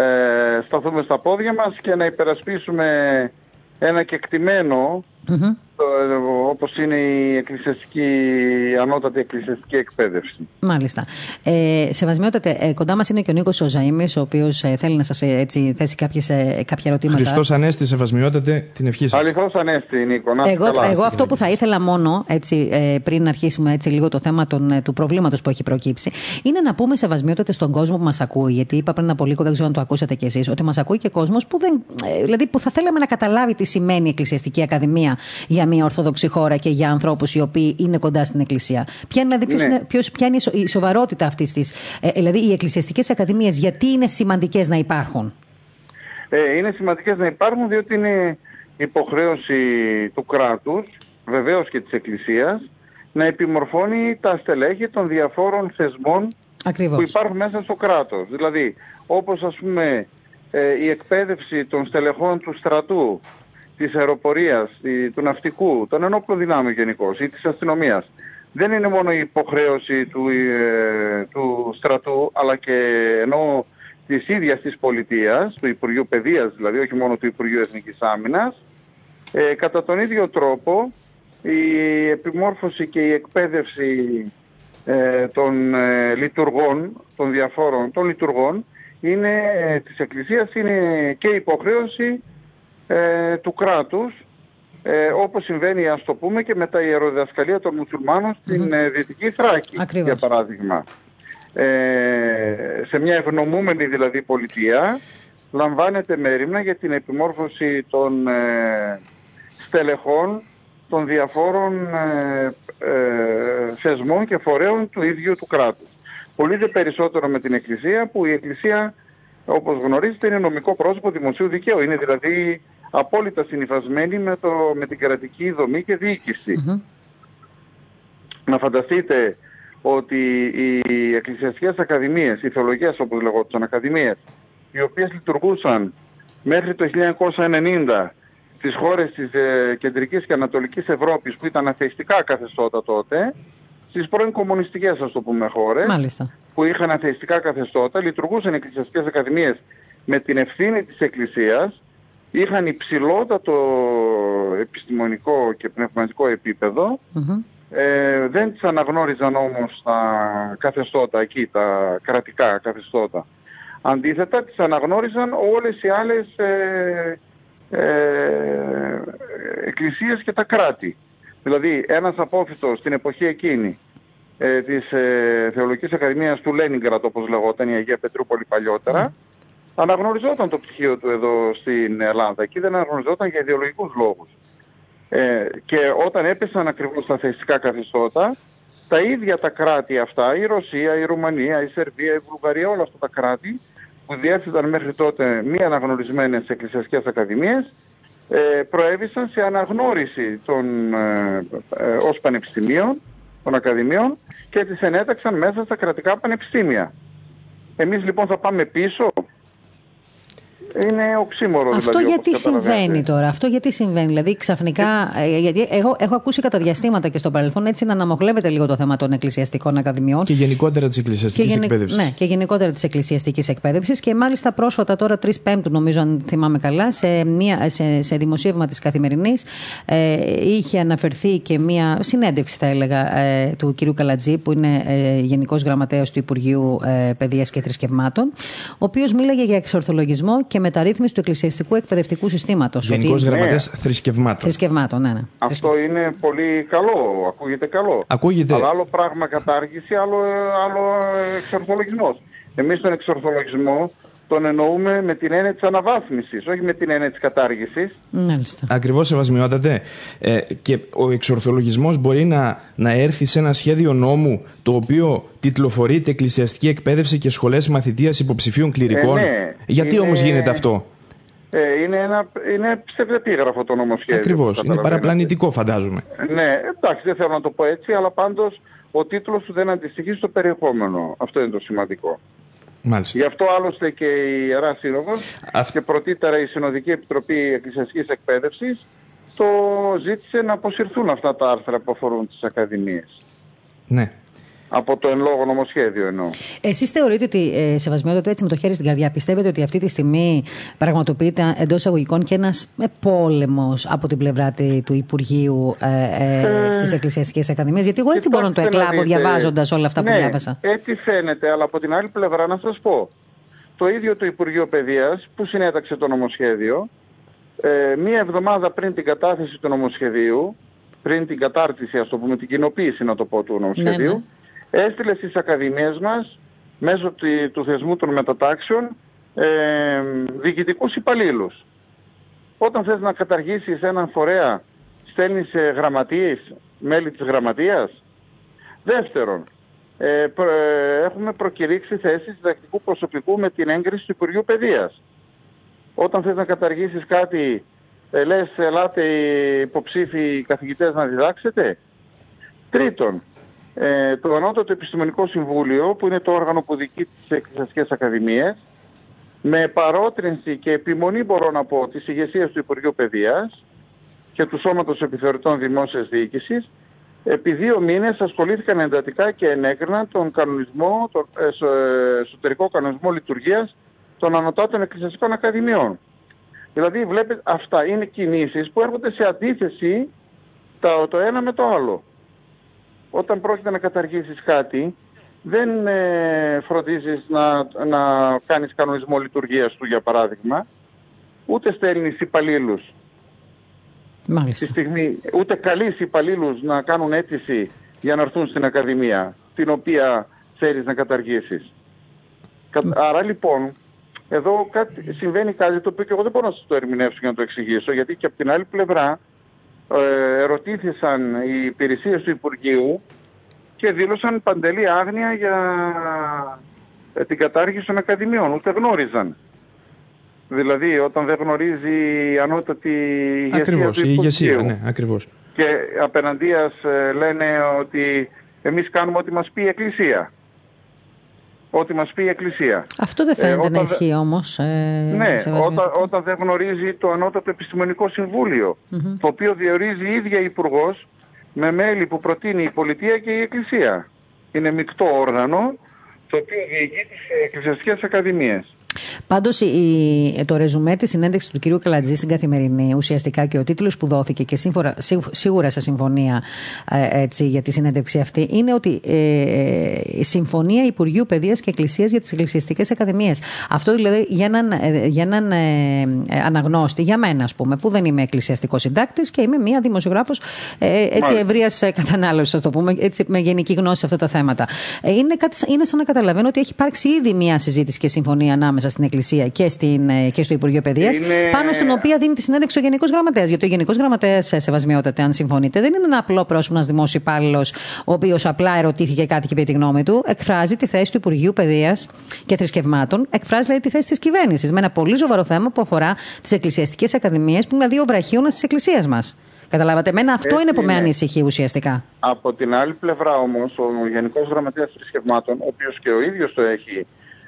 [SPEAKER 3] ε, σταθούμε στα πόδια μας και να υπερασπίσουμε ένα κεκτημένο mm-hmm. Όπως είναι η εκκλησιαστική, η ανώτατη εκκλησιαστική εκπαίδευση.
[SPEAKER 1] Μάλιστα. Ε, Σεβασμιότατε, ε, κοντά μας είναι και ο Νίκος ο Ζαΐμις, ο οποίος ε, θέλει να σας ε, έτσι, θέσει κάποιες, ε, κάποια ερωτήματα.
[SPEAKER 2] Χριστός Ανέστη, Σεβασμιότατε, την ευχή σας.
[SPEAKER 3] Αληθώς Ανέστη, Νίκο. Να
[SPEAKER 1] Εγώ,
[SPEAKER 3] καλά.
[SPEAKER 1] εγώ αυτό που θα ήθελα μόνο, έτσι, ε, πριν αρχίσουμε έτσι λίγο το θέμα των, ε, του προβλήματος που έχει προκύψει, είναι να πούμε σεβασμιότατε στον κόσμο που μας ακούει. Γιατί είπα πριν από λίγο, δεν ξέρω αν το ακούσατε κι εσείς, ότι μας ακούει και κόσμος που, δεν, ε, δηλαδή που θα θέλαμε να καταλάβει τι σημαίνει η Εκκλησιαστική Ακαδημία για μια Ορθόδοξη χώρα και για ανθρώπους οι οποίοι είναι κοντά στην Εκκλησία. Ποια είναι, δηλαδή, ποιος
[SPEAKER 3] Ναι.
[SPEAKER 1] είναι, ποιος, ποια είναι η, σο- η σοβαρότητα αυτής της, ε, δηλαδή οι εκκλησιαστικές ακαδημίες, γιατί είναι σημαντικές να υπάρχουν;
[SPEAKER 3] Ε, είναι σημαντικές να υπάρχουν διότι είναι υποχρέωση του κράτους, βεβαίως και της Εκκλησίας, να επιμορφώνει τα στελέχη των διαφόρων θεσμών
[SPEAKER 1] Ακριβώς.
[SPEAKER 3] που υπάρχουν μέσα στο κράτος. Δηλαδή, όπως ας πούμε ε, η εκπαίδευση των στελεχών του στρατού, της αεροπορίας, τη- του ναυτικού, των ενόπλων δυνάμεων γενικώ ή της αστυνομίας. Δεν είναι μόνο η υποχρέωση του, ε, του στρατού, αλλά και ενώ της ίδιας της πολιτείας, του Υπουργείου Παιδείας δηλαδή, όχι μόνο του Υπουργείου Εθνικής Άμυνας, ε, κατά τον ίδιο τρόπο η επιμόρφωση και η εκπαίδευση ε, των ε, λειτουργών, των διαφόρων των λειτουργών είναι, ε, της Εκκλησίας είναι και υποχρέωση ε, του κράτους ε, όπως συμβαίνει ας το πούμε και με τα ιεροδιδασκαλία των μουσουλμάνων στην ε, Δυτική Θράκη
[SPEAKER 1] Ακριβώς.
[SPEAKER 3] για παράδειγμα. Ε, σε μια ευνομούμενη δηλαδή πολιτεία λαμβάνεται μέρημνα για την επιμόρφωση των ε, στελεχών των διαφόρων ε, ε, θεσμών και φορέων του ίδιου του κράτους. Πολύ δε περισσότερο με την Εκκλησία που η Εκκλησία όπως γνωρίζετε είναι νομικό πρόσωπο δημοσίου δικαίου. Είναι δηλαδή απόλυτα συνυφασμένη με, το, με την κρατική δομή και διοίκηση.
[SPEAKER 1] Μμμ.
[SPEAKER 3] Να φανταστείτε ότι οι εκκλησιαστικές ακαδημίες, οι θεολογικές όπως λεγόντουσαν ακαδημίες, οι οποίες λειτουργούσαν μέχρι το 1990 στις χώρες της ε, κεντρικής και ανατολικής Ευρώπης που ήταν αθεϊστικά καθεστώτα τότε, στις πρώην κομμουνιστικές ας το πούμε χώρες,
[SPEAKER 1] Μάλιστα.
[SPEAKER 3] που είχαν αθεϊστικά καθεστώτα, λειτουργούσαν οι εκκλησιαστικές ακαδημίες με την ευθύνη της Εκκλησίας, είχαν υψηλότατο επιστημονικό και πνευματικό επίπεδο,
[SPEAKER 1] Μμμ.
[SPEAKER 3] ε, δεν τις αναγνώριζαν όμως τα καθεστώτα εκεί, τα κρατικά καθεστώτα. Αντίθετα, τις αναγνώριζαν όλες οι άλλες ε, ε, εκκλησίες και τα κράτη. Δηλαδή, ένας απόφυτος στην εποχή εκείνη ε, της ε, Θεολογικής Ακαδημίας του Λένιγκρατ, όπως λεγόταν η Αγία Πετρούπολη παλιότερα, αναγνωριζόταν το πτυχίο του εδώ στην Ελλάδα. Εκεί δεν αναγνωριζόταν για ιδεολογικούς λόγους. Ε, και όταν έπεσαν ακριβώς τα θεϊστικά καθεστώτα, τα ίδια τα κράτη αυτά, η Ρωσία, η Ρουμανία, η Σερβία, η Βουλγαρία, όλα αυτά τα κράτη που διέθεταν μέχρι τότε μη αναγνωρισμένες εκκλησιαστικές ακαδημίες, ε, προέβησαν σε αναγνώριση των, ε, ε, ως πανεπιστημίων, των ακαδημίων και τις ενέταξαν μέσα στα κρατικά πανεπιστήμια. Εμείς λοιπόν θα πάμε πίσω. Είναι οξύμορο
[SPEAKER 1] Αυτό
[SPEAKER 3] δηλαδή.
[SPEAKER 1] γιατί
[SPEAKER 3] όπως καταλαβαίνετε.
[SPEAKER 1] συμβαίνει τώρα, αυτό γιατί συμβαίνει. Δηλαδή ξαφνικά. ε, γιατί εγώ έχω ακούσει κατά διαστήματα και στο παρελθόν έτσι να αναμοχλεύεται λίγο το θέμα των εκκλησιαστικών ακαδημιών.
[SPEAKER 2] Και γενικότερα της εκκλησιαστικής
[SPEAKER 1] γενι-
[SPEAKER 2] εκπαίδευσης.
[SPEAKER 1] Ναι, και γενικότερα της εκκλησιαστικής εκπαίδευσης. Και μάλιστα πρόσφατα, τώρα 3 Πέμπτου, νομίζω, αν θυμάμαι καλά, σε, μια, σε, σε δημοσίευμα της Καθημερινής, ε, είχε αναφερθεί και μια συνέντευξη, θα έλεγα, ε, του κυρίου Καλατζή, που είναι ε, Γενικός Γραμματέας του Υπουργείου ε, Παιδείας και Θρησκευμάτων, ο οποίος μίλαγε για εξορθολογισμό και μεταρρύθμιση του εκκλησιαστικού εκπαιδευτικού συστήματος.
[SPEAKER 2] Γενικός γραμματέας θρησκευμάτων.
[SPEAKER 1] Θρησκευμάτων, ναι, ναι.
[SPEAKER 3] Αυτό είναι πολύ καλό, ακούγεται καλό.
[SPEAKER 2] Ακούγεται.
[SPEAKER 3] Αλλά άλλο πράγμα κατάργηση, άλλο, άλλο εξορθολογισμός. Εμείς τον εξορθολογισμό τον εννοούμε με την έννοια της αναβάθμισης, όχι με την έννοια της κατάργησης.
[SPEAKER 1] Μάλιστα.
[SPEAKER 2] Ακριβώς σεβασμιότατε. Ε, και ο εξορθολογισμός μπορεί να, να έρθει σε ένα σχέδιο νόμου το οποίο τιτλοφορείται εκκλησιαστική εκπαίδευση και σχολές μαθητείας υποψηφίων κληρικών.
[SPEAKER 3] Ε, ναι.
[SPEAKER 2] Γιατί
[SPEAKER 3] Είναι-
[SPEAKER 2] όμως γίνεται αυτό;
[SPEAKER 3] Ε, είναι, ένα, είναι ψευδεπίγραφο το νομοσχέδιο.
[SPEAKER 2] Ακριβώς.
[SPEAKER 3] όπως
[SPEAKER 2] Είναι
[SPEAKER 3] καταλαβαίνετε.
[SPEAKER 2] παραπλανητικό, φαντάζομαι.
[SPEAKER 3] Ναι, εντάξει, δεν θέλω να το πω έτσι, αλλά πάντως ο τίτλος του δεν αντιστοιχεί στο περιεχόμενο. Αυτό είναι το σημαντικό.
[SPEAKER 2] Μάλιστα.
[SPEAKER 3] Γι' αυτό άλλωστε και η Ιερά Σύνοδος
[SPEAKER 2] Αυ-
[SPEAKER 3] και πρωτήτερα η Συνοδική Επιτροπή Εκκλησιαστικής Εκπαίδευσης το ζήτησε να αποσυρθούν αυτά τα άρθρα που αφορούν τις ακαδημίες.
[SPEAKER 2] Ναι.
[SPEAKER 3] Από το εν λόγω νομοσχέδιο εννοώ.
[SPEAKER 1] Εσείς θεωρείτε ότι, ε, σεβασμιότατα έτσι με το χέρι στην καρδιά, πιστεύετε ότι αυτή τη στιγμή πραγματοποιείται εντός εισαγωγικών και ένας ε, πόλεμος από την πλευρά του Υπουργείου ε, ε, ε στις Εκκλησιαστικές Ακαδημίες; Γιατί εγώ έτσι μπορώ να το εκλάβω διαβάζοντας όλα αυτά
[SPEAKER 3] ναι,
[SPEAKER 1] που διάβασα.
[SPEAKER 3] Έτσι φαίνεται, αλλά από την άλλη πλευρά να σας πω. Το ίδιο το Υπουργείο Παιδείας που συνέταξε το νομοσχέδιο, ε, μία εβδομάδα πριν την κατάθεση του νομοσχεδίου, πριν την κατάρτιση, ας το πούμε, την κοινοποίηση, να το πω, του νομοσχεδίου, ναι, ναι έστειλε στις ακαδημίες μας μέσω του θεσμού των μετατάξεων ε, διοικητικούς υπαλλήλους. Όταν θες να καταργήσεις έναν φορέα, στέλνεις ε, γραμματείες, μέλη της γραμματείας. Δεύτερον, ε, έχουμε προκηρύξει θέσεις διδακτικού προσωπικού με την έγκριση του Υπουργείου Παιδείας. Όταν θες να καταργήσεις κάτι, ε, λες ελάτε οι υποψήφοι καθηγητές να διδάξετε. Τρίτον, ε, το Ανώτατο Επιστημονικό Συμβούλιο, που είναι το όργανο που δικεί τις εκκλησιαστικές ακαδημίες, με παρότρινση και επιμονή μπορώ να πω της ηγεσίας του Υπουργείου Παιδείας και του Σώματος Επιθεωρητών Δημόσιας Διοίκησης, επί δύο μήνες ασχολήθηκαν εντατικά και ενέκριναν τον κανονισμό, τον ε, εσωτερικό κανονισμό λειτουργίας των Ανωτάτων Εκκλησιαστικών Ακαδημιών. Δηλαδή βλέπετε αυτά είναι κινήσεις που έρχονται σε αντίθεση το ένα με το άλλο όταν πρόκειται να καταργήσεις κάτι, δεν ε, φροντίζεις να, να κάνεις κανονισμό λειτουργίας του, για παράδειγμα, ούτε στέλνεις υπαλλήλους.
[SPEAKER 1] Μάλιστα.
[SPEAKER 3] στιγμή, ούτε καλείς υπαλλήλους να κάνουν αίτηση για να έρθουν στην Ακαδημία, την οποία θέλεις να καταργήσεις. Άρα λοιπόν, εδώ κάτι, συμβαίνει κάτι το οποίο και εγώ δεν μπορώ να σας το ερμηνεύσω για να το εξηγήσω, γιατί και από την άλλη πλευρά ε, ρωτήθησαν οι υπηρεσίες του Υπουργείου και δήλωσαν παντελή άγνοια για ε, την κατάργηση των ακαδημιών. Ούτε γνώριζαν. Δηλαδή όταν δεν γνωρίζει η ανώτατη ηγεσία
[SPEAKER 2] ακριβώς,
[SPEAKER 3] του
[SPEAKER 2] η ηγεσία, ναι, ακριβώς.
[SPEAKER 3] Και απέναντίας ε, λένε ότι εμείς κάνουμε ό,τι μας πει η Εκκλησία ό,τι μας πει η Εκκλησία.
[SPEAKER 1] Αυτό δεν φαίνεται ε, να ισχύει όμως.
[SPEAKER 3] Ε, ναι, όταν, όταν δεν γνωρίζει το Ανώτατο Επιστημονικό το οποίο διορίζει η ίδια υπουργός με μέλη που προτείνει η Πολιτεία και η Εκκλησία. Είναι μεικτό όργανο, το οποίο διηγεί τις εκκλησιαστικές ακαδημίες.
[SPEAKER 1] Πάντως, το ρεζουμέ της συνέντευξης του κυρίου Καλατζή στην καθημερινή, ουσιαστικά και ο τίτλος που δόθηκε και σύμφωνα, σίγουρα σε συμφωνία ε, έτσι, για τη συνέντευξη αυτή, είναι ότι ε, ε Συμφωνία Υπουργείου Παιδείας και Εκκλησίας για τις Εκκλησιαστικές Ακαδημίες. Αυτό δηλαδή για έναν, ε, για έναν ε, αναγνώστη, για μένα ας πούμε, που δεν είμαι εκκλησιαστικός συντάκτης και είμαι μία δημοσιογράφος ε, ευρείας κατανάλωσης, ας το πούμε, έτσι, με γενική γνώση σε αυτά τα θέματα. είναι, κάτι, είναι σαν να καταλαβαίνω ότι έχει υπάρξει ήδη μία συζήτηση και συμφωνία ανάμεσα στην Εκκλησία και, στην, ε, και στο Υπουργείο Παιδείας, είναι... πάνω στην οποία δίνει τη συνέντευξη ο Γενικός Γραμματέας. Γιατί ο Γενικός Γραμματέας, σε σεβασμιότατα, αν συμφωνείτε, δεν είναι ένα απλό πρόσωπο, ένας δημόσιος υπάλληλος, ο οποίος απλά ερωτήθηκε κάτι και είπε τη γνώμη του. Εκφράζει τη θέση του Υπουργείου Παιδείας και Θρησκευμάτων, εκφράζει δηλαδή τη θέση της κυβέρνησης με ένα πολύ σοβαρό θέμα που αφορά τις εκκλησιαστικές ακαδημίες, που είναι δηλαδή ο βραχίωνας της Εκκλησίας μας. Καταλάβατε, εμένα αυτό Έτσι είναι που με ανησυχεί ουσιαστικά.
[SPEAKER 3] Από την άλλη πλευρά όμως, ο Γενικός Γραμματέας Θρησκευμάτων, ο οποίος και ο ίδιος το έχει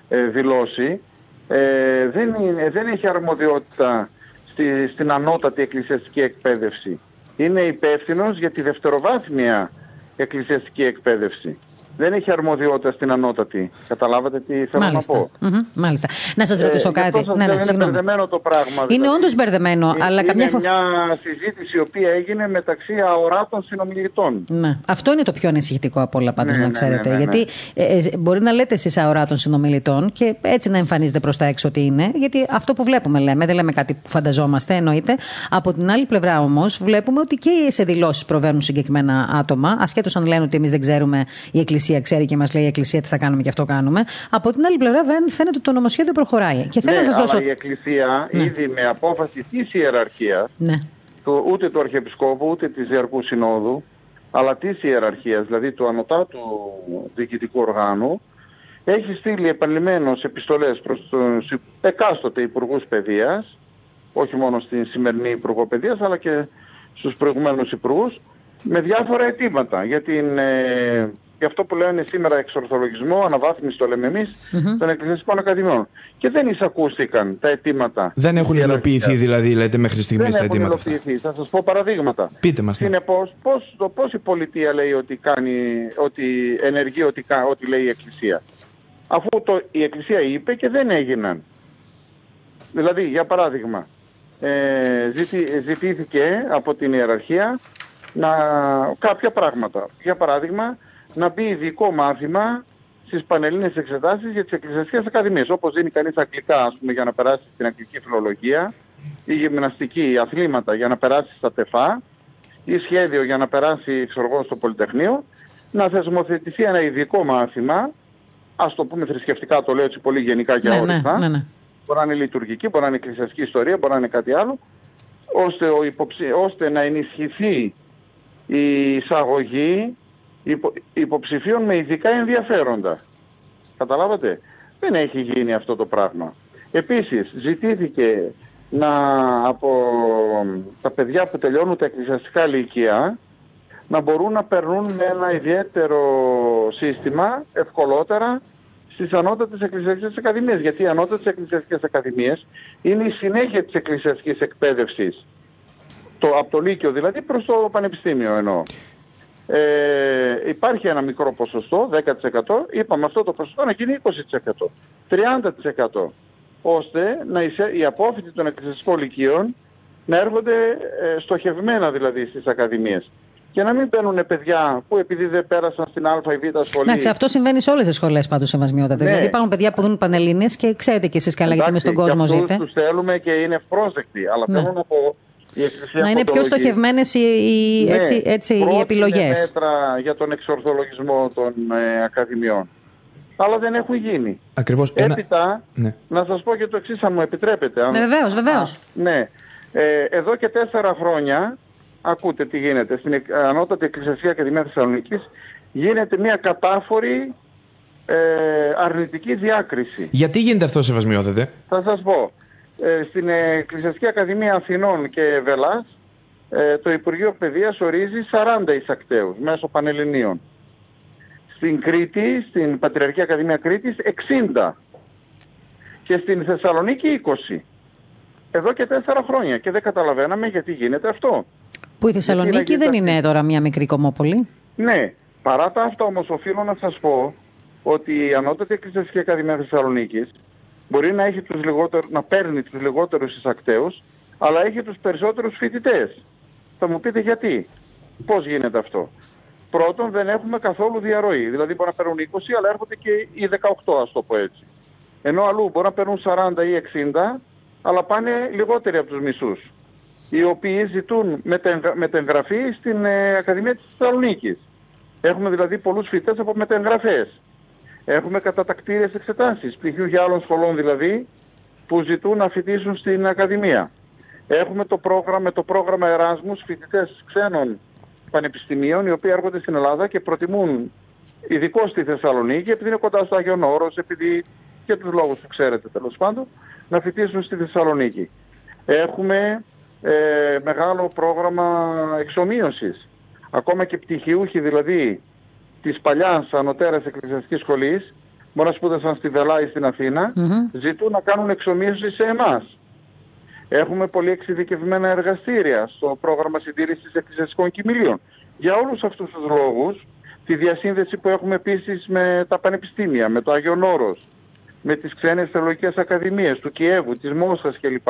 [SPEAKER 3] ε, δηλώσει, ε, δεν, είναι, δεν έχει αρμοδιότητα στη, στην ανώτατη εκκλησιαστική εκπαίδευση. Είναι υπεύθυνος για τη δευτεροβάθμια εκκλησιαστική εκπαίδευση δεν έχει αρμοδιότητα στην ανώτατη. Καταλάβατε τι θέλω
[SPEAKER 1] Μάλιστα.
[SPEAKER 3] να πω;
[SPEAKER 1] Mm-hmm. Μάλιστα. Να σας ρωτήσω ε, κάτι.
[SPEAKER 3] Ναι, ναι, είναι μπερδεμένο το πράγμα.
[SPEAKER 1] Είναι δηλαδή. όντως μπερδεμένο, είναι, αλλά
[SPEAKER 3] είναι
[SPEAKER 1] καμιά
[SPEAKER 3] φορά. μια συζήτηση η οποία έγινε μεταξύ αοράτων συνομιλητών.
[SPEAKER 1] Ναι. Αυτό είναι το πιο ανησυχητικό από όλα, πάντως, ναι, να ναι, ξέρετε. Ναι, ναι, γιατί ε, ε, μπορεί να λέτε εσείς αοράτων συνομιλητών και έτσι να εμφανίζεται προς τα έξω ότι είναι. Γιατί αυτό που βλέπουμε λέμε, δεν λέμε κάτι που φανταζόμαστε, εννοείται. Από την άλλη πλευρά όμως, βλέπουμε ότι και σε δηλώσεις προβαίνουν συγκεκριμένα άτομα, ασχέτως αν λένε ότι εμείς δεν ξέρουμε, η Εκκλησία ξέρει και μας λέει η Εκκλησία τι θα κάνουμε και αυτό κάνουμε. Από την άλλη πλευρά φαίνεται ότι το νομοσχέδιο προχωράει. Και θέλω
[SPEAKER 3] ναι,
[SPEAKER 1] να σας δώσω...
[SPEAKER 3] αλλά η Εκκλησία ναι. ήδη με απόφαση της ιεραρχίας,
[SPEAKER 1] ναι.
[SPEAKER 3] του, ούτε του Αρχιεπισκόπου ούτε της Διαρκού Συνόδου, αλλά της ιεραρχίας, δηλαδή του ανωτάτου διοικητικού οργάνου, έχει στείλει επανειλημμένω επιστολές προς του εκάστοτε υπουργούς παιδείας, όχι μόνο στην σημερινή Υπουργό Παιδείας, αλλά και στους προηγουμένους υπουργούς, με διάφορα αιτήματα για την ε, για αυτό που λένε σήμερα εξορθολογισμό, αναβάθμιση το λέμε εμείς, των εκκλησιαστικών ακαδημιών. Και δεν εισακούστηκαν τα αιτήματα.
[SPEAKER 2] Δεν έχουν
[SPEAKER 3] της
[SPEAKER 2] υλοποιηθεί
[SPEAKER 3] ιεραρχίας.
[SPEAKER 2] δηλαδή, λέτε, μέχρι στιγμής
[SPEAKER 3] Δεν
[SPEAKER 2] τα
[SPEAKER 3] έχουν
[SPEAKER 2] αιτήματα αυτά.
[SPEAKER 3] υλοποιηθεί. Θα σας πω παραδείγματα.
[SPEAKER 2] Πείτε μας. ναι.
[SPEAKER 3] Συνεπώς, πώς, το πώς η πολιτεία λέει ότι, κάνει, ότι ενεργεί ότι, κα- ότι λέει η Εκκλησία. Αφού το, η Εκκλησία είπε και δεν έγιναν. Δηλαδή, για παράδειγμα, ε, ζητή- ζητήθηκε από την ιεραρχία να, κάποια πράγματα. Για παράδειγμα, να μπει ειδικό μάθημα στις πανελλήνιες εξετάσεις για τις εκκλησιαστικές ακαδημίες. Όπως δίνει κανείς αγγλικά, ας πούμε, για να περάσει στην αγγλική φιλολογία ή γυμναστική αθλήματα για να περάσει στα ΤΕΦΑ ή σχέδιο για να περάσει ξέρω εγώ, στο Πολυτεχνείο, να θεσμοθετηθεί ένα ειδικό μάθημα, ας το πούμε θρησκευτικά, το λέω έτσι πολύ γενικά και
[SPEAKER 1] Ναι, ναι,
[SPEAKER 3] αόριστα,
[SPEAKER 1] ναι, ναι.
[SPEAKER 3] μπορεί να είναι λειτουργική, μπορεί να είναι εκκλησιαστική ιστορία, μπορεί να είναι κάτι άλλο, ώστε, ο υποψη... ώστε να ενισχυθεί η εισαγωγή υπο... υποψηφίων με ειδικά ενδιαφέροντα. Καταλάβατε; Δεν έχει γίνει αυτό το πράγμα. Επίσης, ζητήθηκε να από τα παιδιά που τελειώνουν τα εκκλησιαστικά λύκεια να μπορούν να περνούν με ένα ιδιαίτερο σύστημα ευκολότερα στις ανώτατες εκκλησιαστικές ακαδημίες. Γιατί οι ανώτατες εκκλησιαστικές ακαδημίες είναι η συνέχεια της εκκλησιαστικής εκπαίδευσης. Το, από το Λύκειο δηλαδή προς το Πανεπιστήμιο εννοώ. Ε, υπάρχει ένα μικρό ποσοστό, 10%, είπαμε αυτό το ποσοστό να γίνει 20%, 30% ώστε να εισέ- οι απόφοιτοι των εκκλησιαστικών λυκείων να έρχονται ε, στοχευμένα δηλαδή στις ακαδημίες και να μην παίρνουν παιδιά που επειδή δεν πέρασαν στην α ή β σχολή
[SPEAKER 1] Εντάξει, αυτό συμβαίνει σε όλες τις σχολές πάντως σεβασμιότατα.
[SPEAKER 3] Ναι.
[SPEAKER 1] Δηλαδή υπάρχουν παιδιά που δουν πανελλήνε και ξέρετε κι εσείς καλά γιατί με στον κόσμο ζείτε.
[SPEAKER 3] Τους θέλουμε και είναι πρόσδεκτοι, αλλά
[SPEAKER 1] Ναι.
[SPEAKER 3] θέλω να πω η εκκλησία
[SPEAKER 1] Να είναι πιο
[SPEAKER 3] ποντολογεί.
[SPEAKER 1] στοχευμένες οι, οι,
[SPEAKER 3] Ναι,
[SPEAKER 1] έτσι, έτσι, οι
[SPEAKER 3] πρότεινε
[SPEAKER 1] επιλογές.
[SPEAKER 3] μέτρα για τον εξορθολογισμό των ε, ακαδημιών. Αλλά δεν έχουν γίνει.
[SPEAKER 2] Ακριβώς. Ένα...
[SPEAKER 3] Έπειτα,
[SPEAKER 2] Ναι.
[SPEAKER 3] να σας πω και το εξής αν μου επιτρέπετε. αν-
[SPEAKER 1] Ναι, βεβαίως, βεβαίως.
[SPEAKER 3] Α, ναι. Ε, εδώ και τέσσερα χρόνια, ακούτε τι γίνεται, στην Εκ- Ανώτατη Εκκλησιαστική Ακαδημία Θεσσαλονίκης γίνεται μια κατάφορη ε, αρνητική διάκριση.
[SPEAKER 2] Γιατί γίνεται αυτό, Σεβασμιότατε;
[SPEAKER 3] Θα σας πω. Ε, στην Εκκλησιαστική Ακαδημία Αθηνών και Βελάς ε, το Υπουργείο Παιδείας ορίζει 40 εισακτέους μέσω πανελληνίων. Στην Κρήτη, στην Πατριαρχική Ακαδημία Κρήτης 60 και στην Θεσσαλονίκη 20. Εδώ και τέσσερα χρόνια και δεν καταλαβαίναμε γιατί γίνεται αυτό.
[SPEAKER 1] Που η Θεσσαλονίκη
[SPEAKER 3] Γιατί να
[SPEAKER 1] δεν
[SPEAKER 3] γίνει
[SPEAKER 1] είναι τώρα μια μικρή κομμόπολη.
[SPEAKER 3] Ναι, παρά τα αυτά όμως οφείλω να σας πω ότι η Ανώτατη Εκκλησιαστική Ακαδημία Θεσσαλονίκης μπορεί να, έχει τους λιγότερους, να παίρνει τους λιγότερους εισακτέους, αλλά έχει τους περισσότερους φοιτητές. Θα μου πείτε γιατί. Πώς γίνεται αυτό. Πρώτον, δεν έχουμε καθόλου διαρροή. Δηλαδή μπορεί να παίρνουν 20, αλλά έρχονται και οι 18, ας το πω έτσι. Ενώ αλλού μπορεί να παίρνουν 40 ή 60, αλλά πάνε λιγότεροι από τους μισούς. Οι οποίοι ζητούν μετεγγα- μετεγγραφή στην ε, Ακαδημία της Θεσσαλονίκης. Έχουμε δηλαδή πολλούς φοιτητές από μετεγγραφές. Έχουμε κατατακτήριες εξετάσεις, πτυχίου για άλλων σχολών δηλαδή, που ζητούν να φοιτήσουν στην Ακαδημία. Έχουμε το πρόγραμμα, το πρόγραμμα Εράσμους φοιτητές ξένων πανεπιστημίων, οι οποίοι έρχονται στην Ελλάδα και προτιμούν ειδικό στη Θεσσαλονίκη, επειδή είναι κοντά στο Άγιον Όρος, επειδή και τους λόγους που ξέρετε τέλος πάντων, να φοιτήσουν στη Θεσσαλονίκη. Έχουμε ε, μεγάλο πρόγραμμα εξομοίωσης. Ακόμα και πτυχιούχοι δηλαδή της παλιάς ανωτέρας εκκλησιαστικής σχολής, μπορεί να σπούδασαν στη Βελά ή στην αθηνα
[SPEAKER 1] Μμμ.
[SPEAKER 3] ζητούν να κάνουν εξομοίωση σε εμάς. Έχουμε πολύ εξειδικευμένα εργαστήρια στο πρόγραμμα συντήρησης εκκλησιαστικών κοιμηλίων. Για όλους αυτούς τους λόγους, τη διασύνδεση που έχουμε επίσης με τα πανεπιστήμια, με το Άγιον Όρος, με τις ξένες θεολογικές ακαδημίες του Κιέβου, της Μόσχας κλπ,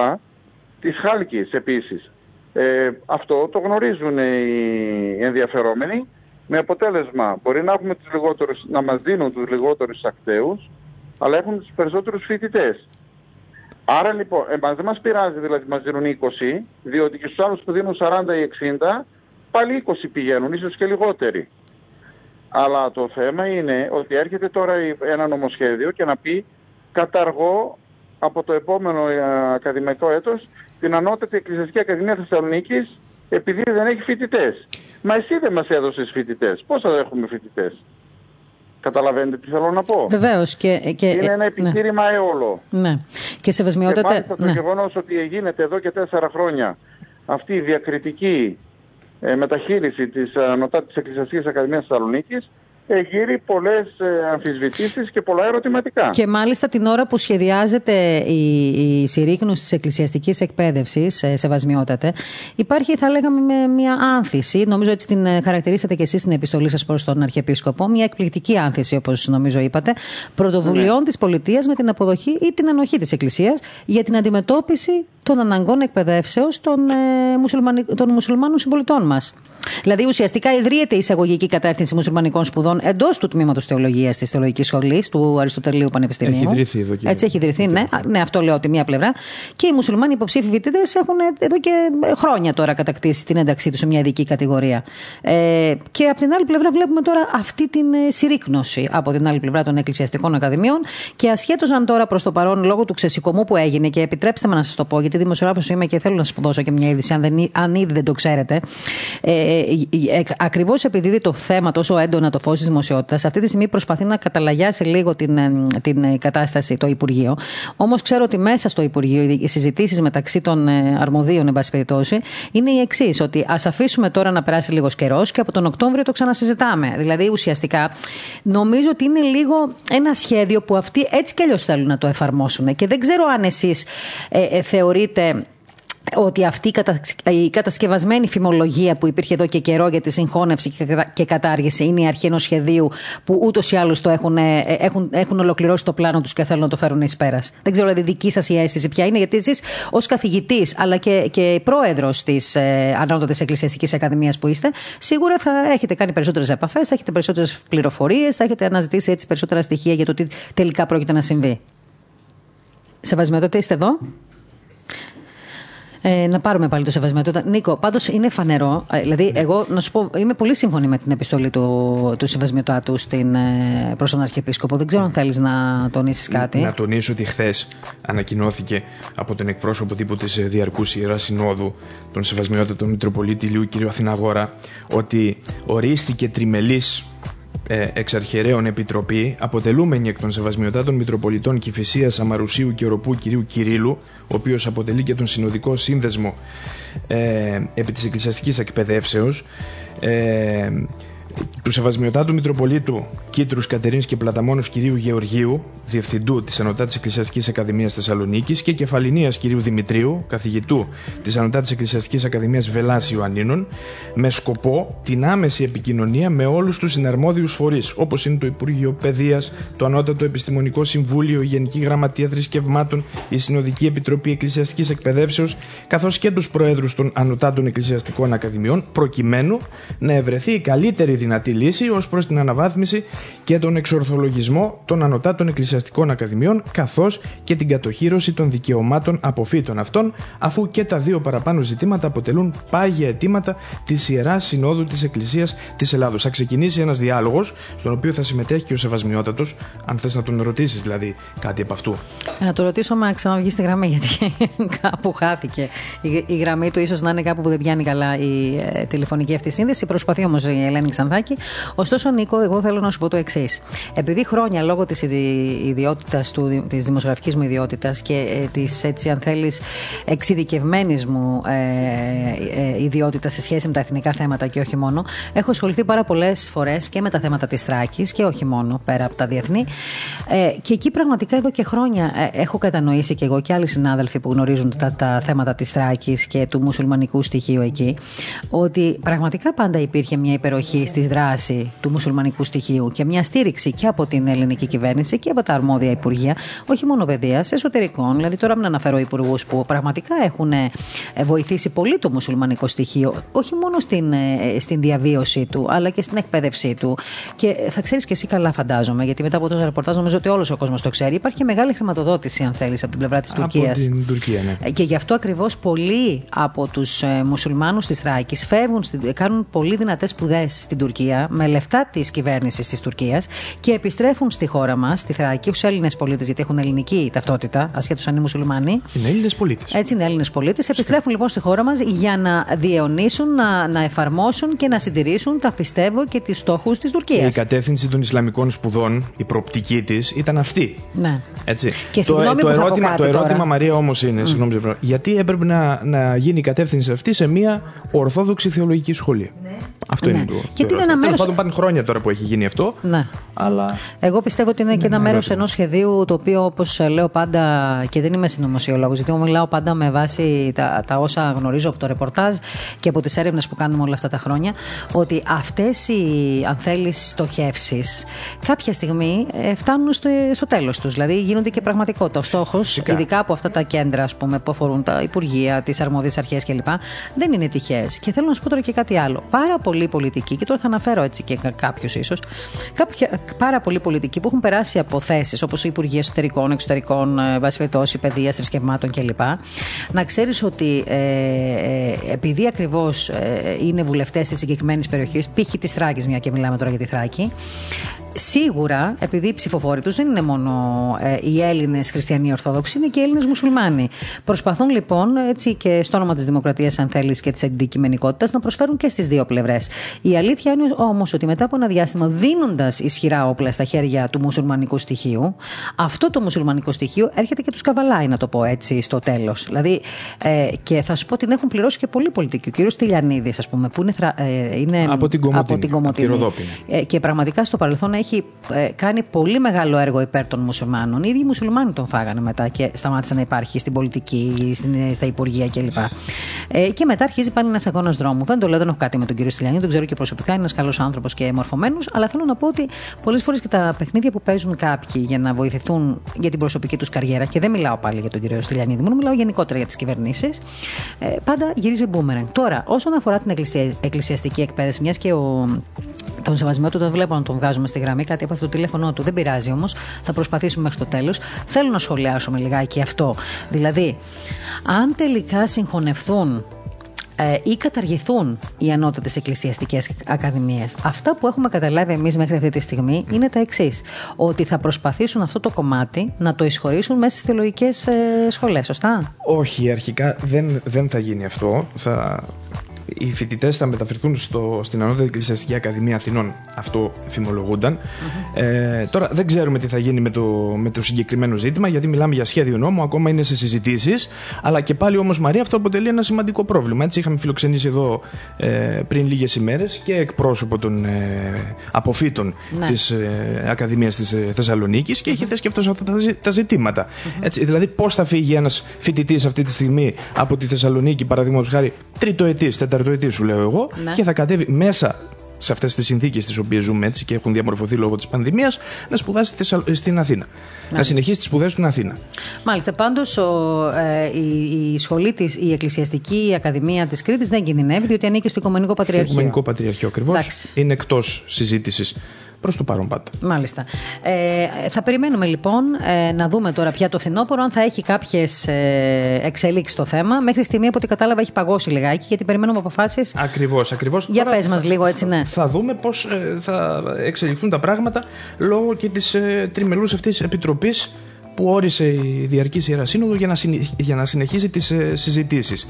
[SPEAKER 3] της Χάλκης επίσης. Ε, αυτό το γνωρίζουν οι ενδιαφερόμενοι με αποτέλεσμα μπορεί να, έχουμε τους λιγότερους, να μας δίνουν τους λιγότερους ακταίους αλλά έχουν τους περισσότερους φοιτητές. Άρα λοιπόν, εμάς δεν μας πειράζει δηλαδή μας δίνουν 20, διότι και στους άλλους που δίνουν 40 ή 60, πάλι 20 πηγαίνουν, ίσως και λιγότεροι. Αλλά το θέμα είναι ότι έρχεται τώρα η- ένα νομοσχέδιο και να πει καταργώ από το επόμενο ε, ακαδημαϊκό έτος την Ανώτατη Εκκλησιαστική Ακαδημία Θεσσαλονίκης επειδή δεν έχει φοιτητές. Μα εσύ δεν μας έδωσες φοιτητές. Πώς θα έχουμε φοιτητές; Καταλαβαίνετε τι θέλω να πω;
[SPEAKER 1] Βεβαίως. Και, και,
[SPEAKER 3] Είναι ένα
[SPEAKER 1] ναι.
[SPEAKER 3] επιχείρημα αίολο.
[SPEAKER 1] Ναι. Και
[SPEAKER 3] Και
[SPEAKER 1] σεβασμιότατε.
[SPEAKER 3] μάλιστα το
[SPEAKER 1] Ναι.
[SPEAKER 3] γεγονός ότι γίνεται εδώ και τέσσερα χρόνια αυτή η διακριτική ε, μεταχείριση της Ανωτάτης Εκκλησιαστικής Ακαδημίας Θεσσαλονίκης γύρει πολλές αμφισβητήσεις και πολλά ερωτηματικά.
[SPEAKER 1] Και μάλιστα την ώρα που σχεδιάζεται η, η συρρήκνωση της εκκλησιαστικής εκπαίδευσης, σεβασμιότατε, υπάρχει θα λέγαμε μια άνθηση, νομίζω έτσι την χαρακτηρίσατε και εσείς στην επιστολή σας προς τον Αρχιεπίσκοπο, μια εκπληκτική άνθηση όπως νομίζω είπατε, πρωτοβουλειών ναι. της πολιτείας με την αποδοχή ή την ανοχή της Εκκλησίας για την αντιμετώπιση των αναγκών εκπαιδεύσεως των, ε, των μουσουλμάνων συμπολιτών μας. Δηλαδή, ουσιαστικά ιδρύεται η εισαγωγική κατεύθυνση μουσουλμανικών σπουδών εντός του τμήματος Θεολογίας της Θεολογικής Σχολής του Αριστοτελείου Πανεπιστημίου.
[SPEAKER 2] Έχει ιδρυθεί εδώ
[SPEAKER 1] και. Έτσι έχει ιδρυθεί, ναι. ναι. αυτό λέω ότι μία πλευρά. Και οι μουσουλμάνοι υποψήφοι φοιτητές έχουν εδώ και χρόνια τώρα κατακτήσει την ένταξή τους σε μια ειδική κατηγορία. Ε, και από την άλλη πλευρά βλέπουμε τώρα αυτή την ε, συρρήκνωση από την άλλη πλευρά των εκκλησιαστικών ακαδημιών. Και ασχέτω αν τώρα προς το παρόν λόγω του ξεσηκωμού που έγινε, και επιτρέψτε με να σας το πω, γιατί δημοσιογράφος είμαι και θέλω να σας δώσω και μια είδηση, αν, δεν, αν ήδη δεν το ξέρετε. Ε, ε, ακριβώς επειδή δει το θέμα τόσο έντονα το φως της δημοσιότητας, αυτή τη στιγμή προσπαθεί να καταλαγιάσει λίγο την, ε, την ε, κατάσταση το Υπουργείο. Όμως ξέρω ότι μέσα στο Υπουργείο οι συζητήσεις μεταξύ των αρμοδίων, εν πάση περιπτώσει, είναι οι εξής: Ότι ας αφήσουμε τώρα να περάσει λίγος καιρός και από τον Οκτώβριο το ξανασυζητάμε. Δηλαδή, ουσιαστικά, νομίζω ότι είναι λίγο ένα σχέδιο που αυτοί έτσι κι αλλιώς θέλουν να το εφαρμόσουν. Και δεν ξέρω αν εσείς ε, θεωρείτε ότι αυτή η κατασκευασμένη φημολογία που υπήρχε εδώ και καιρό για τη συγχώνευση και κατάργηση είναι η αρχή ενός σχεδίου που ούτως ή άλλως έχουν, ε, έχουν, έχουν ολοκληρώσει το πλάνο τους και θέλουν να το φέρουν εις πέρας. Δεν ξέρω δηλαδή δική σας η αίσθηση ποια είναι, γιατί εσείς ως καθηγητής αλλά και, και πρόεδρος της ε, Ανώτατης Εκκλησιαστικής Ακαδημίας που είστε, σίγουρα θα έχετε κάνει περισσότερες επαφές, θα έχετε περισσότερες πληροφορίες, θα έχετε αναζητήσει έτσι περισσότερα στοιχεία για το τι τελικά πρόκειται να συμβεί. Σεβασμιότατε, είστε εδώ; Ε, να πάρουμε πάλι το σεβασμό. Νίκο, πάντως είναι φανερό. Ε, δηλαδή, εγώ να σου πω, είμαι πολύ σύμφωνη με την επιστολή του, του Σεβασμιωτάτου στην, ε, προς τον Αρχιεπίσκοπο. Δεν ξέρω αν θέλεις να τονίσεις κάτι.
[SPEAKER 2] Να τονίσω ότι χθες ανακοινώθηκε από τον εκπρόσωπο τύπου της Διαρκούς Ιεράς Συνόδου, τον Σεβασμιότατο Μητροπολίτη Λιού κ. Αθηναγόρα, ότι ορίστηκε τριμελής ε, εξαρχαιρέων επιτροπή, αποτελούμενη εκ των Σεβασμιωτάτων Μητροπολιτών Κυφυσίας Αμαρουσίου και Οροπού κυρίου Κυρίλου, ο οποίος αποτελεί και τον συνοδικό σύνδεσμο ε, επί της εκκλησιαστικής εκπαιδεύσεως, ε, του Σεβασμιωτάτου Μητροπολίτου Κίτρους Κατερίνης και Πλαταμόνους κυρίου Γεωργίου, Διευθυντού της Ανωτάτης Εκκλησιαστικής Ακαδημίας Θεσσαλονίκης και Κεφαλινία κυρίου Δημητρίου, Καθηγητού της Ανωτάτης Εκκλησιαστικής Ακαδημίας Βελάς Ιωαννίνων, με σκοπό την άμεση επικοινωνία με όλους τους συναρμόδιους φορείς, όπως είναι το Υπουργείο Παιδείας, το Ανώτατο Επιστημονικό Συμβούλιο, η Γενική Γραμματεία Θρησκευμάτων, η Συνοδική Επιτροπή Εκκλησιαστικής Εκπαιδεύσεως, καθώς και τους Προέδρους των Ανωτάτων Εκκλησιαστικών Ακαδημιών, προκειμένου να ευρεθεί η καλύτερη δυνατή λύση ως προς την αναβάθμιση και τον εξορθολογισμό των ανωτάτων εκκλησιαστικών ακαδημιών, καθώς και την κατοχήρωση των δικαιωμάτων αποφύτων αυτών, αφού και τα δύο παραπάνω ζητήματα αποτελούν πάγια αιτήματα της Ιεράς Συνόδου της Εκκλησίας της Ελλάδος. Θα ξεκινήσει ένας διάλογος, στον οποίο θα συμμετέχει και ο Σεβασμιότατος, αν θες να τον ρωτήσεις δηλαδή κάτι από αυτού.
[SPEAKER 1] Να το ρωτήσω, μα ξαναβγεί στη γραμμή, γιατί κάπου χάθηκε η, η γραμμή του, ίσως να είναι κάπου που δεν πιάνει καλά η ε, τηλεφωνική αυτή σύνδεση. Προσπαθεί όμως η Ελένη Ξανθάκη. Ωστόσο, Νίκο, εγώ θέλω να σου πω το εξής. Επειδή χρόνια λόγω της ιδιότητας της δημοσιογραφικής μου ιδιότητας και ε, της έτσι, αν θέλεις, εξειδικευμένης μου ε, ε, ιδιότητας σε σχέση με τα εθνικά θέματα και όχι μόνο, έχω ασχοληθεί πάρα πολλές φορές και με τα θέματα της Τράκης και όχι μόνο πέρα από τα διεθνή. Ε, και εκεί πραγματικά εδώ και χρόνια ε, έχω κατανοήσει και εγώ και άλλοι συνάδελφοι που γνωρίζουν τα, τα θέματα της Τράκης και του μουσουλμανικού στοιχείου εκεί, ότι πραγματικά πάντα υπήρχε μια υπεροχή στη δράση του μουσουλμανικού στοιχείου και μια στήριξη και από την ελληνική κυβέρνηση και από τα αρμόδια υπουργεία, όχι μόνο παιδείας, εσωτερικών. Δηλαδή, τώρα μην αναφέρω υπουργούς που πραγματικά έχουν ε, βοηθήσει πολύ το μουσουλμανικό στοιχείο, όχι μόνο στην, ε, στην διαβίωσή του, αλλά και στην εκπαίδευσή του. Και θα ξέρεις και εσύ καλά, φαντάζομαι, γιατί μετά από το ρεπορτάζ νομίζω ότι όλος ο κόσμος το ξέρει. Υπάρχει και μεγάλη χρηματοδότηση, αν θέλεις, από την πλευρά της Τουρκία. Από
[SPEAKER 2] την Τουρκίας, ναι.
[SPEAKER 1] Ε, και γι' αυτό ακριβώς πολλοί από τους μουσουλμάνους της Θράκη φεύγουν, κάνουν πολύ δυνατές σπουδές στην Τουρκία με λεφτά της κυβέρνησης της Τουρκίας και επιστρέφουν στη χώρα μας, στη Θράκη, ως Έλληνες πολίτες, γιατί έχουν ελληνική ταυτότητα, ασχέτως αν είναι μουσουλμάνοι.
[SPEAKER 2] Είναι Έλληνες πολίτες.
[SPEAKER 1] Έτσι είναι Έλληνες πολίτες. Επιστρέφουν λοιπόν στη χώρα μας για να διαιωνίσουν, να, να εφαρμόσουν και να συντηρήσουν τα πιστεύω και του στόχους της Τουρκίας.
[SPEAKER 2] Η κατεύθυνση των Ισλαμικών σπουδών, η προοπτική της ήταν αυτή.
[SPEAKER 1] Ναι.
[SPEAKER 2] Έτσι.
[SPEAKER 1] Και το, το,
[SPEAKER 2] το ερώτημα,
[SPEAKER 1] το
[SPEAKER 2] ερώτημα Μαρία όμως είναι, mm. συγγνώμη, γιατί έπρεπε να, να γίνει η κατεύθυνση αυτή σε μια ορθόδοξη θεολογική σχολή; Ναι. Αυτό
[SPEAKER 1] ναι.
[SPEAKER 2] είναι το.
[SPEAKER 1] Και τι είναι ένα μέρο.
[SPEAKER 2] πάντων πάνε χρόνια τώρα που έχει γίνει αυτό.
[SPEAKER 1] Ναι.
[SPEAKER 2] Αλλά...
[SPEAKER 1] Εγώ πιστεύω ότι είναι και ένα μέρος ενός σχεδίου το οποίο, όπως λέω πάντα, και δεν είμαι συνωμοσιολόγος, γιατί εγώ μιλάω πάντα με βάση τα, τα όσα γνωρίζω από το ρεπορτάζ και από τις έρευνες που κάνουμε όλα αυτά τα χρόνια, ότι αυτές οι, αν θέλεις, στοχεύσεις κάποια στιγμή ε, φτάνουν στο, στο τέλος τους. Δηλαδή γίνονται και πραγματικότητα. Ο στόχο, ειδικά από αυτά τα κέντρα ας πούμε, που αφορούν τα Υπουργεία, τις αρμόδιες αρχές κλπ., δεν είναι τυχαίες. Και θέλω να σου πω τώρα και κάτι άλλο. Πάρα πολλοί πολιτικοί, και τώρα θα αναφέρω έτσι και κάποιους ίσως, πάρα πολλοί πολιτικοί που έχουν περάσει από θέσεις όπως Υπουργεία Εσωτερικών, Εξωτερικών, ε, βάση περιπτώσει, παιδείας, θρησκευμάτων κλπ. Να ξέρεις ότι ε, ε, επειδή ακριβώς ε, είναι βουλευτές της συγκεκριμένης περιοχής, π.χ. της Θράκης, μια και μιλάμε τώρα για τη Θράκη, Σίγουρα, επειδή οι ψηφοφόροι τους δεν είναι μόνο ε, οι Έλληνες χριστιανοί Ορθόδοξοι, είναι και οι Έλληνες μουσουλμάνοι. Προσπαθούν λοιπόν, έτσι και στο όνομα της Δημοκρατίας, αν θέλεις, και της αντικειμενικότητας, να προσφέρουν και στις δύο πλευρές. Η αλήθεια είναι όμως ότι μετά από ένα διάστημα, δίνοντας ισχυρά όπλα στα χέρια του μουσουλμανικού στοιχείου, αυτό το μουσουλμανικό στοιχείο έρχεται και τους καβαλάει, να το πω έτσι, στο τέλος. Δηλαδή, ε, και θα σου πω ότι την έχουν πληρώσει και πολλοί πολιτικοί. Ο κύριος Τηλιανίδης, ας πούμε, που είναι, ε, είναι
[SPEAKER 2] από την Κομωτινή. Από την
[SPEAKER 1] ε, και πραγματικά στο παρελθόν έχει ε, κάνει πολύ μεγάλο έργο υπέρ των μουσουλμάνων. Οι ίδιοι οι μουσουλμάνοι τον φάγανε μετά και σταμάτησε να υπάρχει στην πολιτική, στην, στα υπουργεία κλπ. Ε, και μετά αρχίζει πάλι ένας αγώνας δρόμου. Δεν το λέω, δεν έχω κάτι με τον κύριο Στυλιανή, τον ξέρω και προσωπικά, είναι ένας καλός άνθρωπος και μορφωμένος. Αλλά θέλω να πω ότι πολλές φορές και τα παιχνίδια που παίζουν κάποιοι για να βοηθηθούν για την προσωπική τους καριέρα, και δεν μιλάω πάλι για τον κύριο Στυλιανίδη, μόνο μιλάω γενικότερα για τις κυβερνήσεις, ε, πάντα γυρίζει μπούμερεν. Τώρα, όσον αφορά την εκκλησιαστική εκπαίδευση, μιας και ο τον σεβασμό του δεν βλέπω να τον βγάζουμε στη γραμμή, κάτι από αυτό το τηλέφωνο του. Δεν πειράζει όμως, θα προσπαθήσουμε μέχρι το τέλος. Θέλω να σχολιάσουμε λιγάκι αυτό. Δηλαδή, αν τελικά συγχωνευτούν ε, ή καταργηθούν οι ανώτατες εκκλησιαστικές ακαδημίες. Αυτά που έχουμε καταλάβει εμείς μέχρι αυτή τη στιγμή είναι τα εξής. Ότι θα προσπαθήσουν αυτό το κομμάτι να το εισχωρήσουν μέσα στις θεολογικές ε, σχολές, σωστά;
[SPEAKER 2] Όχι, αρχικά δεν, δεν θα γίνει αυτό. Θα οι φοιτητές θα μεταφερθούν στο, στην Ανώτατη Εκκλησιαστική Ακαδημία Αθηνών. Αυτό Ε, τώρα δεν ξέρουμε τι θα γίνει με το, με το συγκεκριμένο ζήτημα, γιατί μιλάμε για σχέδιο νόμου, ακόμα είναι σε συζητήσεις. Αλλά και πάλι όμως, Μαρία, αυτό αποτελεί ένα σημαντικό πρόβλημα. Έτσι, είχαμε φιλοξενήσει εδώ ε, πριν λίγες ημέρες και εκπρόσωπο των ε, αποφύτων ναι. της ε, Ακαδημίας της ε, Θεσσαλονίκης και είχε θέσει και αυτός αυτά τα ζητηματα Έτσι, δηλαδή, πώς θα φύγει ένας φοιτητής αυτή τη στιγμή από τη Θεσσαλονίκη, παραδείγματος χάρη, τρίτο ετής, τέταρτο σου λέω εγώ, ναι. και θα κατέβει μέσα σε αυτές τις συνθήκες τις οποίες ζούμε έτσι και έχουν διαμορφωθεί λόγω της πανδημίας, να σπουδάσει στην Αθήνα. Να συνεχίσει τις σπουδές του στην Αθήνα.
[SPEAKER 1] Μάλιστα. Πάντως ε, η, η, σχολή της, η Εκκλησιαστική Ακαδημία της Κρήτης δεν κινδυνεύει, διότι ανήκει στο Οικουμενικό Πατριαρχείο. Στο
[SPEAKER 2] Οικουμενικό Πατριαρχείο ακριβώς. Είναι εκτός συζήτησης προς το παρόν πάντα.
[SPEAKER 1] Μάλιστα. Ε, θα περιμένουμε λοιπόν ε, να δούμε τώρα πια το φθινόπωρο αν θα έχει κάποιες ε, εξελίξεις στο θέμα. Μέχρι στιγμή, από ό,τι κατάλαβα, έχει παγώσει λιγάκι γιατί περιμένουμε αποφάσεις.
[SPEAKER 2] Ακριβώς, ακριβώς.
[SPEAKER 1] Για πες μας λίγο, έτσι, ναι.
[SPEAKER 2] Θα δούμε πώς ε, θα εξελιχθούν τα πράγματα λόγω και της ε, τριμελούς αυτής επιτροπής που όρισε η Διαρκή Ιερά Σύνοδο για να, για να συνεχίσει τις ε, συζητησεις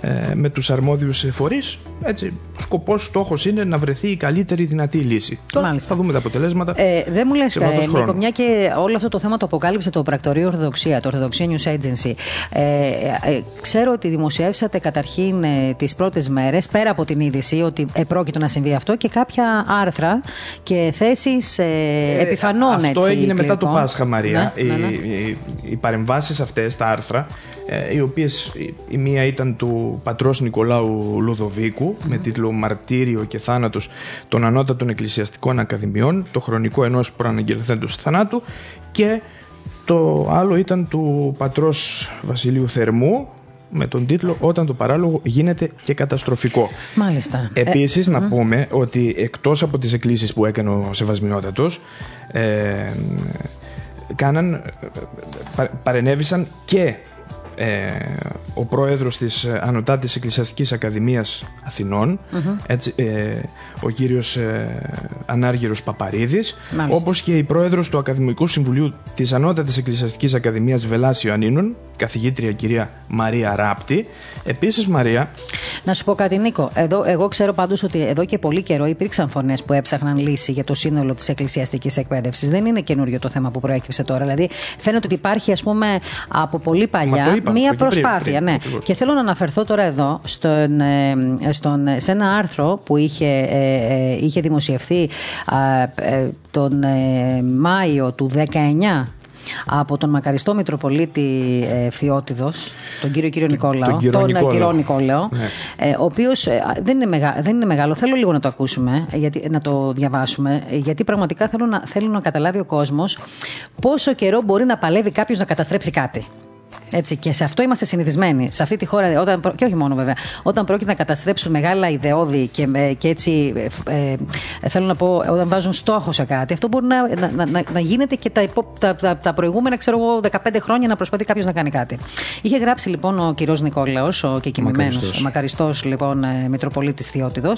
[SPEAKER 2] ε, με τους αρμόδιους φορείς. Έτσι, σκοπός, στόχος είναι να βρεθεί η καλύτερη δυνατή λύση. Τώρα θα δούμε τα αποτελέσματα
[SPEAKER 1] ε, Δεν μου λες, ε, Νίκο, μια και όλο αυτό το θέμα το αποκάλυψε το πρακτορείο Ορθοδοξία, το Ορθοδοξία News Agency. Ε, ε, ξέρω ότι δημοσιεύσατε καταρχήν ε, τις πρώτες μέρες, πέρα από την είδηση ότι επρόκειτο να συμβεί αυτό και κάποια άρθρα και θέσεις ε, επιφανών.
[SPEAKER 2] Αυτό
[SPEAKER 1] έτσι,
[SPEAKER 2] έγινε μετά το Πάσχα, Μαρία. Ναι, ναι, ναι οι, οι παρεμβάσεις αυτές, τα άρθρα, ε, οι οποίες η μία ήταν του πατρός Νικολάου με τίτλο «Μαρτύριο και θάνατος των ανώτατων εκκλησιαστικών ακαδημιών, το χρονικό ενός προαναγγελθέντος θανάτου» και το άλλο ήταν του πατρός Βασιλείου Θερμού με τον τίτλο «Όταν το παράλογο γίνεται και καταστροφικό».
[SPEAKER 1] Μάλιστα.
[SPEAKER 2] Επίσης να πούμε ότι εκτός από τις εκκλήσεις που έκανε ο Σεβασμινότατος ε, κάναν, παρενέβησαν και ε, ο πρόεδρος της Ανωτάτης Εκκλησιαστικής Ακαδημίας έτσι, ε, ο κύριος ε, Ανάργυρος Παπαρίδης όπως και η πρόεδρος του Ακαδημικού Συμβουλίου της Ανώτατης Εκκλησιαστικής Ακαδημίας Βελάσιο Ανίνων καθηγήτρια κυρία Μαρία Ράπτη. Επίσης Μαρία.
[SPEAKER 1] Να σου πω κάτι Νίκο. Εδώ, εγώ ξέρω πάντως ότι εδώ και πολύ καιρό υπήρξαν φωνές που έψαχναν λύση για το σύνολο της εκκλησιαστικής εκπαίδευσης. Δεν είναι καινούριο το θέμα που προέκυψε τώρα. Δηλαδή φαίνεται ότι υπάρχει ας πούμε από πολύ παλιά μία προσπάθεια. ναι. Και θέλω να αναφερθώ τώρα εδώ στον, ε, στον, σε ένα άρθρο που είχε, ε, είχε δημοσιευθεί τον Μάιο του 19 από τον μακαριστό Μητροπολίτη ε, τον κύριο κύριο Νικόλαο, τον, κύριο τον κύριο Νικόλαο, ναι. ε, ο οποίος ε, δεν, είναι δεν είναι μεγάλο. Θέλω λίγο να το ακούσουμε, γιατί, να το διαβάσουμε, γιατί πραγματικά θέλω να, θέλω να καταλάβει ο κόσμος πόσο καιρό μπορεί να παλεύει κάποιος να καταστρέψει κάτι. Έτσι, και σε αυτό είμαστε συνηθισμένοι. Σε αυτή τη χώρα, όταν, και όχι μόνο βέβαια, όταν πρόκειται να καταστρέψουν μεγάλα ιδεώδη και, και έτσι ε, ε, θέλω να πω, όταν βάζουν στόχο σε κάτι, αυτό μπορεί να, να, να, να γίνεται και τα, τα, τα, τα, προηγούμενα, ξέρω εγώ, 15 χρόνια να προσπαθεί κάποιος να κάνει κάτι. Είχε γράψει λοιπόν ο κύριο Νικόλαος, ο κεκοιμημένο, ο μακαριστός λοιπόν ε, Μητροπολίτης Θεότιδο.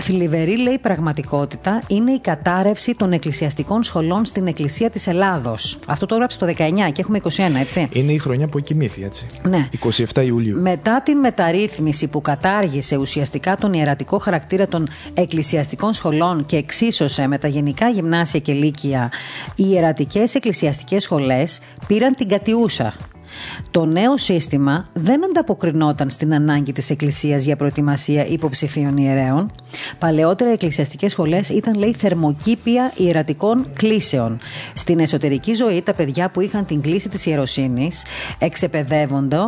[SPEAKER 1] Θλιβερή λέει πραγματικότητα είναι η κατάρρευση των εκκλησιαστικών σχολών στην Εκκλησία της Ελλάδος. Αυτό το έγραψε το 19 και έχουμε 21, έτσι.
[SPEAKER 2] Είναι η χρονιά που εκοιμήθη, έτσι.
[SPEAKER 1] Ναι.
[SPEAKER 2] 27 Ιουλίου.
[SPEAKER 1] Μετά την μεταρρύθμιση που κατάργησε ουσιαστικά τον ιερατικό χαρακτήρα των εκκλησιαστικών σχολών και εξίσωσε με τα γενικά γυμνάσια και λύκεια, οι ιερατικές εκκλησιαστικές σχολές πήραν την κατιούσα το νέο σύστημα δεν ανταποκρινόταν στην ανάγκη της Εκκλησίας για προετοιμασία υποψηφίων ιερέων. Παλαιότερα οι εκκλησιαστικές σχολές ήταν λέει θερμοκήπια ιερατικών κλήσεων. Στην εσωτερική ζωή τα παιδιά που είχαν την κλίση της ιεροσύνης εξεπαιδεύονται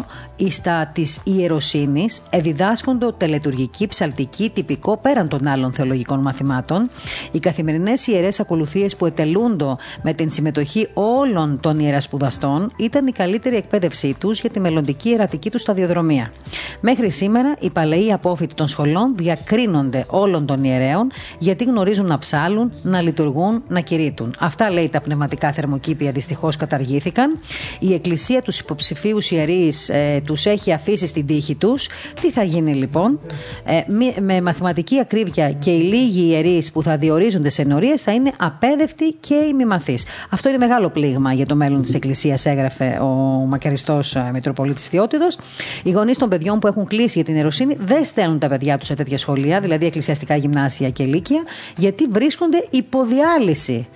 [SPEAKER 1] στα της ιεροσύνης, εδιδάσκονται τελετουργική, ψαλτική, τυπικό πέραν των άλλων θεολογικών μαθημάτων. Οι καθημερινές ιερές ακολουθίες που ετελούνται με την συμμετοχή όλων των ιερασπουδαστών ήταν η καλύτερη εκπαίδευσή τους για τη μελλοντική ερατική τους σταδιοδρομία. Μέχρι σήμερα, οι παλαιοί απόφοιτοι των σχολών διακρίνονται όλων των ιερέων γιατί γνωρίζουν να ψάλουν, να λειτουργούν, να κηρύττουν. Αυτά λέει τα πνευματικά θερμοκήπια δυστυχώς καταργήθηκαν. Η Εκκλησία τους υποψηφίους ιερείς ε, τους έχει αφήσει στην τύχη τους. Τι θα γίνει λοιπόν, ε, με μαθηματική ακρίβεια και οι λίγοι ιερείς που θα διορίζονται σε ενορίε θα είναι απέδευτοι και ημιμαθείς. Αυτό είναι μεγάλο πλήγμα για το μέλλον της Εκκλησίας, έγραφε ο μακαριστό ε, Μητροπολίτης Θεότιδο. Οι γονείς των παιδιών που έχουν κλείσει για την ερωσύνη δεν στέλνουν τα παιδιά τους σε τέτοια σχολεία, δηλαδή εκκλησιαστικά γυμνάσια και λύκεια, γιατί βρίσκονται υποδιάλυση.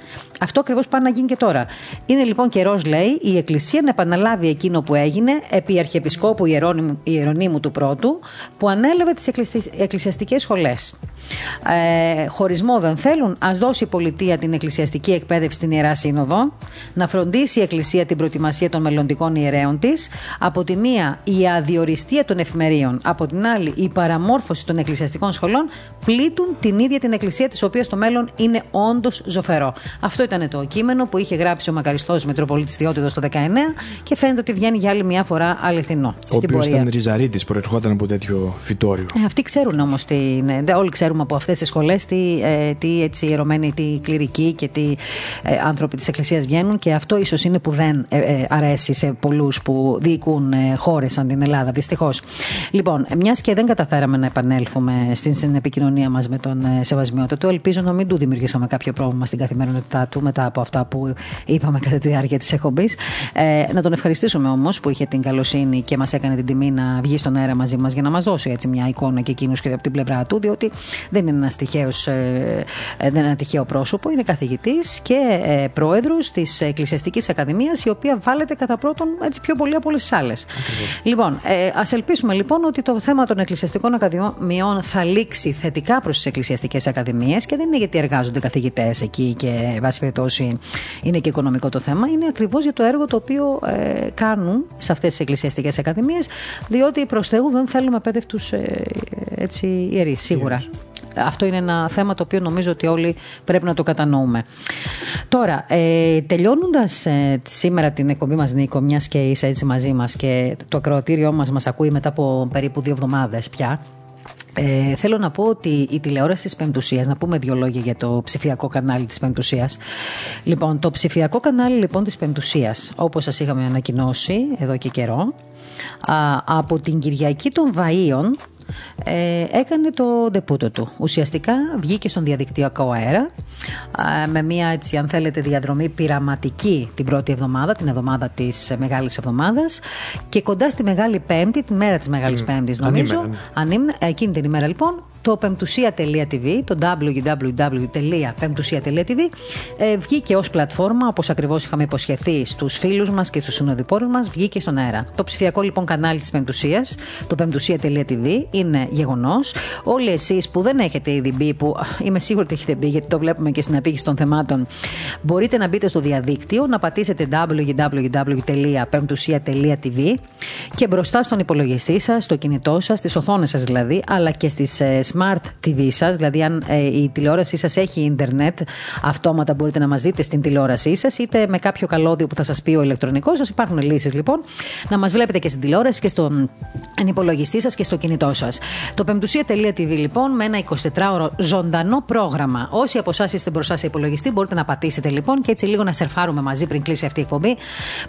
[SPEAKER 1] Αυτό ακριβώς πάει να γίνει και τώρα. Είναι λοιπόν καιρός, λέει, η Εκκλησία να επαναλάβει εκείνο που έγινε επί Αρχιεπισκόπου Ιερονίμου του Πρώτου, που ανέλαβε τις εκκλησιαστικές σχολές. Ε, χωρισμό δεν θέλουν, ας δώσει η πολιτεία την εκκλησιαστική εκπαίδευση στην ιερά σύνοδο, να φροντίσει η Εκκλησία την προετοιμασία των μελλοντικών ιερέων της. Από τη μία, η αδιοριστία των εφημερίων, από την άλλη, η παραμόρφωση των εκκλησιαστικών σχολών πλήττουν την ίδια την Εκκλησία, της οποία στο μέλλον είναι όντως ζωφερό. Αυτό ήταν το κείμενο που είχε γράψει ο μακαριστός Μητροπολίτη Θεότιδο το 19 και φαίνεται ότι βγαίνει για άλλη μια φορά αληθινό.
[SPEAKER 2] Ο οποίος ήταν ριζαρίτης, προερχόταν από τέτοιο φυτόριο.
[SPEAKER 1] Ε, αυτοί ξέρουν όμως τι είναι. Όλοι ξέρουμε από αυτές τις σχολές τι, ε, τι έτσι ιερωμένοι, τι κληρικοί και τι ε, άνθρωποι της Εκκλησίας βγαίνουν και αυτό ίσως είναι που δεν ε, ε, αρέσει σε πολλούς που διοικούν ε, χώρες σαν την Ελλάδα, δυστυχώς. Λοιπόν, μιας και δεν καταφέραμε να επανέλθουμε στην επικοινωνία μας με τον ε, Σεβασμιότητα του, ελπίζω να μην του δημιουργήσαμε κάποιο πρόβλημα στην καθημερινότητά του μετά από αυτά που είπαμε κατά τη διάρκεια της εκπομπής. Ε, να τον ευχαριστήσουμε όμως που είχε την καλοσύνη και μας έκανε την τιμή να βγει στον αέρα μαζί μας για να μας δώσει έτσι μια εικόνα και εκείνους και από την πλευρά του, διότι δεν είναι ένας τυχαίος, ε, δεν είναι ένα τυχαίο πρόσωπο, είναι καθηγητής και ε, πρόεδρος της Εκκλησιαστικής Ακαδημίας, η οποία βάλετε κατά πρώτον έτσι πιο πολύ από όλες τις άλλες. Λοιπόν, ε, ας ελπίσουμε λοιπόν ότι το θέμα των Εκκλησιαστικών Ακαδημιών θα λήξει θετικά προς τις Εκκλησιαστικές Ακαδημίες και δεν είναι γιατί εργάζονται καθηγητές εκεί και βάσει περιπτώσει είναι και οικονομικό το θέμα, είναι ακριβώς για το έργο το οποίο ε, κάνουν σε αυτές τις εκκλησιαστικές ακαδημίες, διότι προς Θεού δεν θέλουμε απέδευτου ε, ιερείς, σίγουρα. Αυτό είναι ένα θέμα το οποίο νομίζω ότι όλοι πρέπει να το κατανοούμε. Τώρα, ε, τελειώνοντας ε, σήμερα την εκπομπή μας, Νίκο, μιας και είσαι έτσι μαζί μας και το ακροατήριό μας μας ακούει μετά από περίπου δύο εβδομάδες πια. Ε, θέλω να πω ότι η τηλεόραση της Πεμπτουσίας, να πούμε δύο λόγια για το ψηφιακό κανάλι της Πεμπτουσίας. Λοιπόν, το ψηφιακό κανάλι λοιπόν της Πεμπτουσίας, όπως σας είχαμε ανακοινώσει εδώ και καιρό, α, από την Κυριακή των Βαΐων ε, έκανε το ντεπούτο του. Ουσιαστικά βγήκε στον διαδικτυακό αέρα με μια έτσι αν θέλετε διαδρομή πειραματική την πρώτη εβδομάδα, την εβδομάδα της Μεγάλης Εβδομάδας και κοντά στη Μεγάλη Πέμπτη, τη μέρα της Μεγάλης mm. Πέμπτης νομίζω, ανήμερα, εκείνη την ημέρα λοιπόν το πεμπτουσία.tv, το www.πεμπτουσία.tv ε, βγήκε ως πλατφόρμα όπως ακριβώς είχαμε υποσχεθεί στους φίλους μας και στους συνοδοιπόρους μας βγήκε στον αέρα. Το ψηφιακό λοιπόν κανάλι της Πεμπτουσίας, το πεμπτουσία.tv είναι γεγονός. Όλοι εσείς που δεν έχετε ήδη μπει, που είμαι σίγουρη ότι έχετε μπει γιατί το βλέπουμε και στην απήγηση των θεμάτων, μπορείτε να μπείτε στο διαδίκτυο, να πατήσετε www.πεμπτουσία.tv και μπροστά στον υπολογιστή σας, στο κινητό σας, στις οθόνες σας δηλαδή, αλλά και στις ε, smart TV σας, δηλαδή αν ε, η τηλεόρασή σας έχει ίντερνετ, αυτόματα μπορείτε να μας δείτε στην τηλεόρασή σας, είτε με κάποιο καλώδιο που θα σας πει ο ηλεκτρονικός σας. Υπάρχουν λύσεις λοιπόν να μας βλέπετε και στην τηλεόραση και στον υπολογιστή σας και στο κινητό σα. Το πεμπτουσία.tv λοιπόν με ένα 24ωρο ζωντανό πρόγραμμα. Όσοι από εσάς είστε μπροστά σε υπολογιστή, μπορείτε να πατήσετε λοιπόν και έτσι λίγο να σερφάρουμε μαζί πριν κλείσει αυτή η εκπομπή.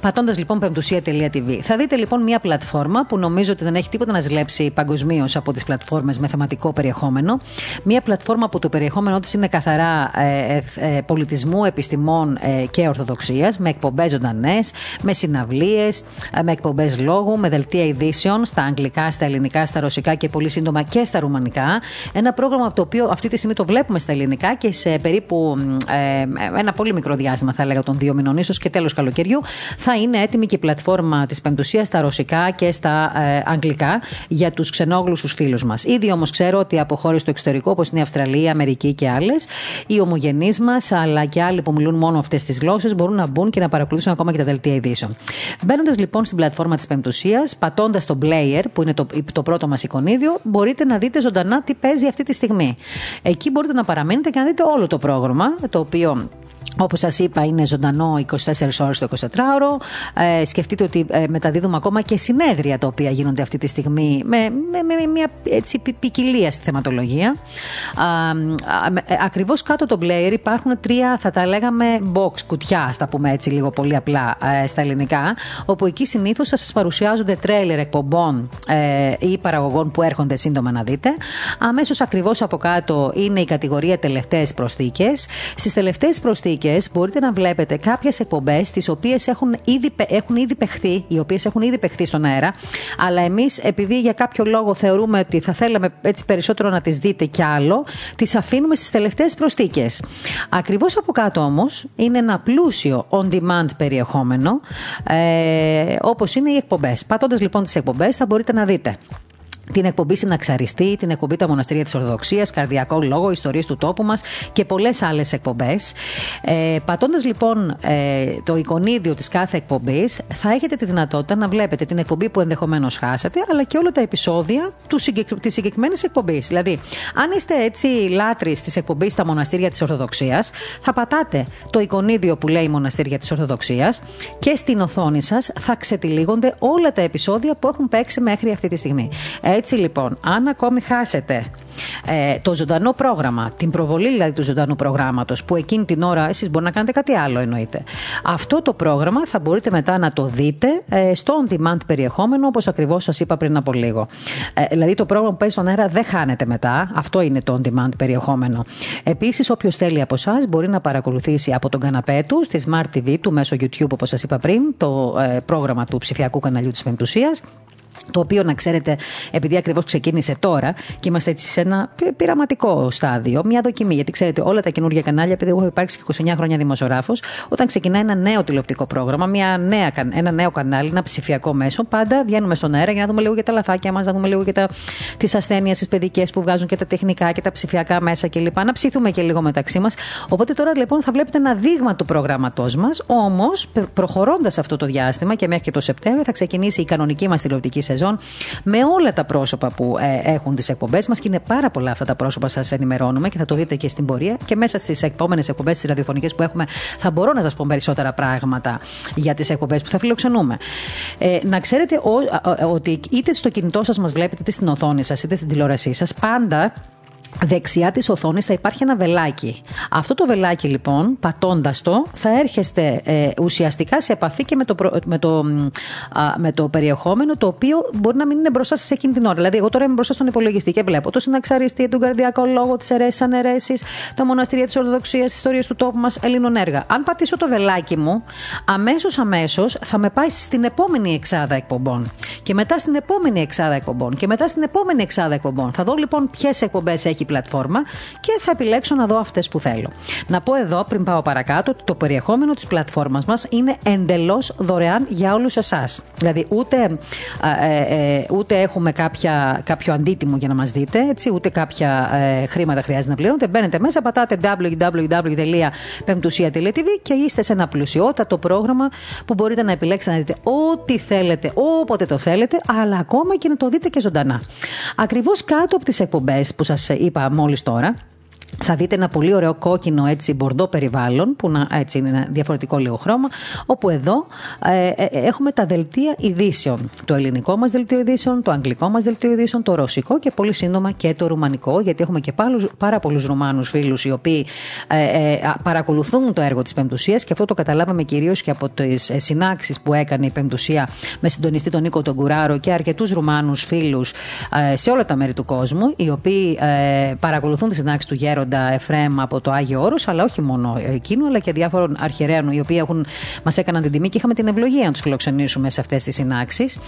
[SPEAKER 1] Πατώντας λοιπόν πεμπτουσία.tv. Θα δείτε λοιπόν μια πλατφόρμα που νομίζω ότι δεν έχει τίποτα να ζηλέψει παγκοσμίως από τις πλατφόρμες με θεματικό περιεχόμενο περιεχόμενο. Μία πλατφόρμα που το περιεχόμενό της είναι καθαρά ε, ε, ε, πολιτισμού, επιστημών και ορθοδοξίας, με εκπομπές ζωντανές, με συναυλίες, με εκπομπές λόγου, με δελτία ειδήσεων στα αγγλικά, στα ελληνικά, στα ρωσικά και πολύ σύντομα και στα ρουμανικά. Ένα πρόγραμμα το οποίο αυτή τη στιγμή το βλέπουμε στα ελληνικά και σε περίπου ένα πολύ μικρό διάστημα, θα έλεγα, των δύο μηνών, ίσως και τέλος καλοκαιριού, θα είναι έτοιμη και η πλατφόρμα της Πεμπτουσίας στα ρωσικά και στα αγγλικά για τους ξενόγλους φίλους μας. Ήδη όμως ξέρω ότι από χώρες στο εξωτερικό, όπως είναι η Αυστραλία, η Αμερική και άλλες, οι ομογενείς μας, αλλά και άλλοι που μιλούν μόνο αυτές τις γλώσσες, μπορούν να μπουν και να παρακολουθήσουν ακόμα και τα δελτία ειδήσεων. Μπαίνοντας λοιπόν στην πλατφόρμα της Πεμπτουσίας, πατώντας το player, που είναι το, το πρώτο μας εικονίδιο, μπορείτε να δείτε ζωντανά τι παίζει αυτή τη στιγμή. Εκεί μπορείτε να παραμείνετε και να δείτε όλο το πρόγραμμα, το οποίο Όπως σας είπα, είναι ζωντανό 24 ώρες το 24ωρο. Ε, σκεφτείτε ότι ε, μεταδίδουμε ακόμα και συνέδρια τα οποία γίνονται αυτή τη στιγμή με, με, με μια έτσι, ποικιλία στη θεματολογία. Ε, Ακριβώς κάτω το player υπάρχουν τρία, θα τα λέγαμε, box, κουτιά, ας τα πούμε έτσι λίγο πολύ απλά ε, στα ελληνικά, όπου εκεί συνήθως θα σας παρουσιάζονται τρέλερ εκπομπών ε, ή παραγωγών που έρχονται σύντομα να δείτε. Αμέσως ακριβώς από κάτω είναι η κατηγορία τελευταίες προσθήκες. Στις τελευταίες προσθήκες μπορείτε να βλέπετε κάποιες εκπομπές τις οποίες έχουν ήδη, έχουν ήδη παιχθεί, οι οποίες έχουν ήδη παιχθεί στον αέρα, αλλά εμείς επειδή για κάποιο λόγο θεωρούμε ότι θα θέλαμε έτσι περισσότερο να τις δείτε κι άλλο, τις αφήνουμε στις τελευταίες προστίκε. Ακριβώς από κάτω όμως είναι ένα πλούσιο on-demand περιεχόμενο, ε, όπως είναι οι εκπομπές. Πατώντας λοιπόν τις εκπομπές, θα μπορείτε να δείτε την εκπομπή Συναξαριστή, την εκπομπή Τα Μοναστήρια της Ορθοδοξίας, Καρδιακό Λόγο, Ιστορίες του τόπου μας και πολλές άλλες εκπομπές. Ε, Πατώντας λοιπόν ε, το εικονίδιο της κάθε εκπομπής, θα έχετε τη δυνατότητα να βλέπετε την εκπομπή που ενδεχομένως χάσατε, αλλά και όλα τα επεισόδια της συγκεκριμένης εκπομπής. Δηλαδή, αν είστε έτσι λάτρε της εκπομπής στα Μοναστήρια της Ορθοδοξίας, θα πατάτε το εικονίδιο που λέει Μοναστήρια της Ορθοδοξίας και στην οθόνη σας θα ξετυλίγονται όλα τα επεισόδια που έχουν παίξει μέχρι αυτή τη στιγμή. Έτσι λοιπόν, αν ακόμη χάσετε ε, το ζωντανό πρόγραμμα, την προβολή δηλαδή του ζωντανού προγράμματος, που εκείνη την ώρα εσείς μπορεί να κάνετε κάτι άλλο εννοείται. Αυτό το πρόγραμμα θα μπορείτε μετά να το δείτε ε, στο on demand περιεχόμενο, όπως ακριβώς σας είπα πριν από λίγο. Ε, δηλαδή το πρόγραμμα που παίζει στον αέρα δεν χάνεται μετά. Αυτό είναι το on demand περιεχόμενο. Επίσης, όποιος θέλει από εσάς μπορεί να παρακολουθήσει από τον καναπέ του στη Smart TV του μέσω YouTube, όπως σας είπα πριν, το ε, πρόγραμμα του ψηφιακού καναλιού της Πεμπτουσία το οποίο να ξέρετε, επειδή ακριβώς ξεκίνησε τώρα και είμαστε έτσι σε ένα πειραματικό στάδιο, μια δοκιμή. Γιατί ξέρετε, όλα τα καινούργια κανάλια, επειδή εγώ έχω υπάρξει και 29 χρόνια δημοσιογράφος, όταν ξεκινάει ένα νέο τηλεοπτικό πρόγραμμα, μια νέα, ένα νέο κανάλι, ένα ψηφιακό μέσο, πάντα βγαίνουμε στον αέρα για να δούμε λίγο για τα λαθάκια μας, να δούμε λίγο για τις ασθένειες, τις παιδικές που βγάζουν και τα τεχνικά και τα ψηφιακά μέσα κλπ. Να ψηθούμε και λίγο μεταξύ μας. Οπότε τώρα λοιπόν θα βλέπετε ένα δείγμα του προγράμματός μας, όμως προχωρώντας αυτό το διάστημα και μέχρι και το Σεπτέμβριο θα ξεκινήσει η κανονική μας τηλεοπτική σεζόν με όλα τα πρόσωπα που ε, έχουν τις εκπομπές μας και είναι πάρα πολλά αυτά τα πρόσωπα, σας ενημερώνουμε και θα το δείτε και στην πορεία. Και μέσα στις επόμενες εκπομπές, τις ραδιοφωνικές που έχουμε, θα μπορώ να σας πω περισσότερα πράγματα για τις εκπομπές που θα φιλοξενούμε. Ε, να ξέρετε ο, ότι είτε στο κινητό σας μας βλέπετε, είτε στην οθόνη σας, είτε στην τηλεόρασή σας, πάντα δεξιά της οθόνης θα υπάρχει ένα βελάκι. Αυτό το βελάκι λοιπόν, πατώντας το, θα έρχεστε ε, ουσιαστικά σε επαφή και με το, με, το, με το περιεχόμενο το οποίο μπορεί να μην είναι μπροστά σας εκείνη την ώρα. Δηλαδή, εγώ τώρα είμαι μπροστά στον υπολογιστή και βλέπω το συναξαριστή, τον καρδιακό λόγο, τις αιρέσεις αναιρέσεις, τα μοναστηρία της Ορθοδοξίας, τις ιστορίες του τόπου μας, Ελλήνων έργα. Αν πατήσω το βελάκι μου, αμέσως αμέσως θα με πάει στην επόμενη εξάδα εκπομπών. Και μετά στην επόμενη εξάδα εκπομπών. Και μετά στην επόμενη εξάδα εκπομπών. Θα δω λοιπόν ποιες εκπομπές έχει πλατφόρμα και θα επιλέξω να δω αυτές που θέλω. Να πω εδώ, πριν πάω παρακάτω, ότι το περιεχόμενο της πλατφόρμας μας είναι εντελώς δωρεάν για όλους εσάς. Δηλαδή, ούτε, ε, ε, ούτε έχουμε κάποια, κάποιο αντίτιμο για να μας δείτε, έτσι, ούτε κάποια ε, χρήματα χρειάζεται να πληρώνετε. Μπαίνετε μέσα, πατάτε www.pemptusia.tv και είστε σε ένα πλουσιότατο πρόγραμμα που μπορείτε να επιλέξετε να δείτε ό,τι θέλετε, όποτε το θέλετε, αλλά ακόμα και να το δείτε και ζωντανά. Ακριβώς κάτω από τις εκπομπές που σας είπα μόλις τώρα, θα δείτε ένα πολύ ωραίο κόκκινο έτσι μπορντό περιβάλλον που να, έτσι είναι ένα διαφορετικό λίγο χρώμα όπου εδώ ε, ε, έχουμε τα δελτία ειδήσεων. Το ελληνικό μας δελτίο ειδήσεων, το αγγλικό μας δελτίο ειδήσεων, το ρωσικό και πολύ σύντομα και το ρουμανικό γιατί έχουμε και πάρα, πάρα πολλούς Ρουμάνους φίλους οι οποίοι ε, ε, παρακολουθούν το έργο της Πεμπτουσίας και αυτό το καταλάβαμε κυρίως και από τις ε, συνάξεις που έκανε η Πεμπτουσία με συντονιστή τον Νίκο τον Κουράρο και αρκετούς Ρουμάνους φίλους ε, σε όλα τα μέρη του κόσμου οι οποίοι παρακολουθούν τη συνάξη του Γέροντα Γέροντα Εφρέμ από το Άγιο Όρος, αλλά όχι μόνο εκείνου, αλλά και διάφορων αρχαιρέων οι οποίοι μας έκαναν την τιμή και είχαμε την ευλογία να τους φιλοξενήσουμε σε αυτές τις συνάξεις.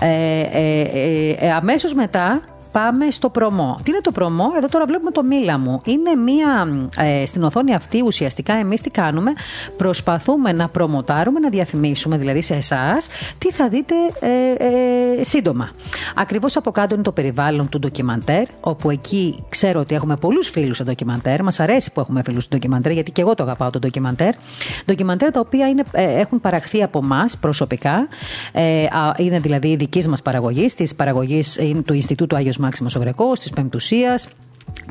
[SPEAKER 1] Ε, ε, ε, ε Αμέσως μετά πάμε στο προμό. Τι είναι το προμό, εδώ τώρα βλέπουμε το μίλα μου. Είναι μία. Ε, στην οθόνη αυτή ουσιαστικά εμείς τι κάνουμε, προσπαθούμε να προμοτάρουμε, να διαφημίσουμε δηλαδή σε εσάς τι θα δείτε ε, ε, σύντομα. Ακριβώς από κάτω είναι το περιβάλλον του ντοκιμαντέρ, όπου εκεί ξέρω ότι έχουμε πολλούς φίλους σε ντοκιμαντέρ. Μας αρέσει που έχουμε φίλους στο ντοκιμαντέρ, γιατί και εγώ το αγαπάω το ντοκιμαντέρ. Ντοκιμαντέρ τα οποία είναι, ε, έχουν παραχθεί από εμά προσωπικά. Ε, είναι δηλαδή δική μας παραγωγή, της παραγωγής του Ινστιτούτου Άγιος Μάξιμος Ογρεκό, της Πεμπτουσία,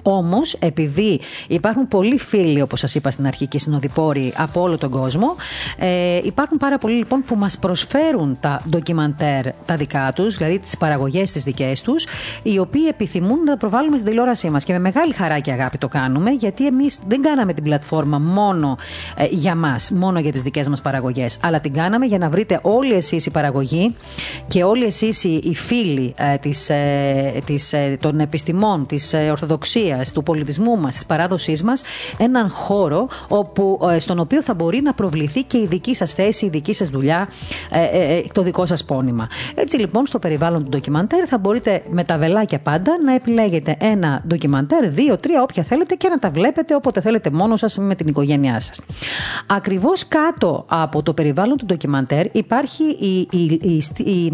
[SPEAKER 1] Όμως, επειδή υπάρχουν πολλοί φίλοι, όπως σας είπα στην αρχή, και συνοδοιπόροι από όλο τον κόσμο, ε, υπάρχουν πάρα πολλοί λοιπόν που μας προσφέρουν τα ντοκιμαντέρ τα δικά τους, δηλαδή τις παραγωγές τις δικές τους, οι οποίοι επιθυμούν να τα προβάλλουμε στην τηλεόρασή μας. Και με μεγάλη χαρά και αγάπη το κάνουμε, γιατί εμείς δεν κάναμε την πλατφόρμα μόνο ε, για μας, μόνο για τις δικές μας παραγωγές, αλλά την κάναμε για να βρείτε όλοι εσείς οι παραγωγοί και όλοι εσείς οι, φίλοι ε, της, ε, της, ε, των επιστημών, της Ορθοδοξίας του πολιτισμού μας, της παράδοσής μας, έναν χώρο όπου, ε, στον οποίο θα μπορεί να προβληθεί και η δική σας θέση, η δική σας δουλειά, ε, ε, το δικό σας πόνημα. Έτσι λοιπόν, στο περιβάλλον του ντοκιμαντέρ θα μπορείτε με τα βελάκια πάντα να επιλέγετε ένα ντοκιμαντέρ, δύο, τρία, όποια θέλετε και να τα βλέπετε όποτε θέλετε μόνος σας με την οικογένειά σας. Ακριβώς κάτω από το περιβάλλον του ντοκιμαντέρ υπάρχει η, η, η, η,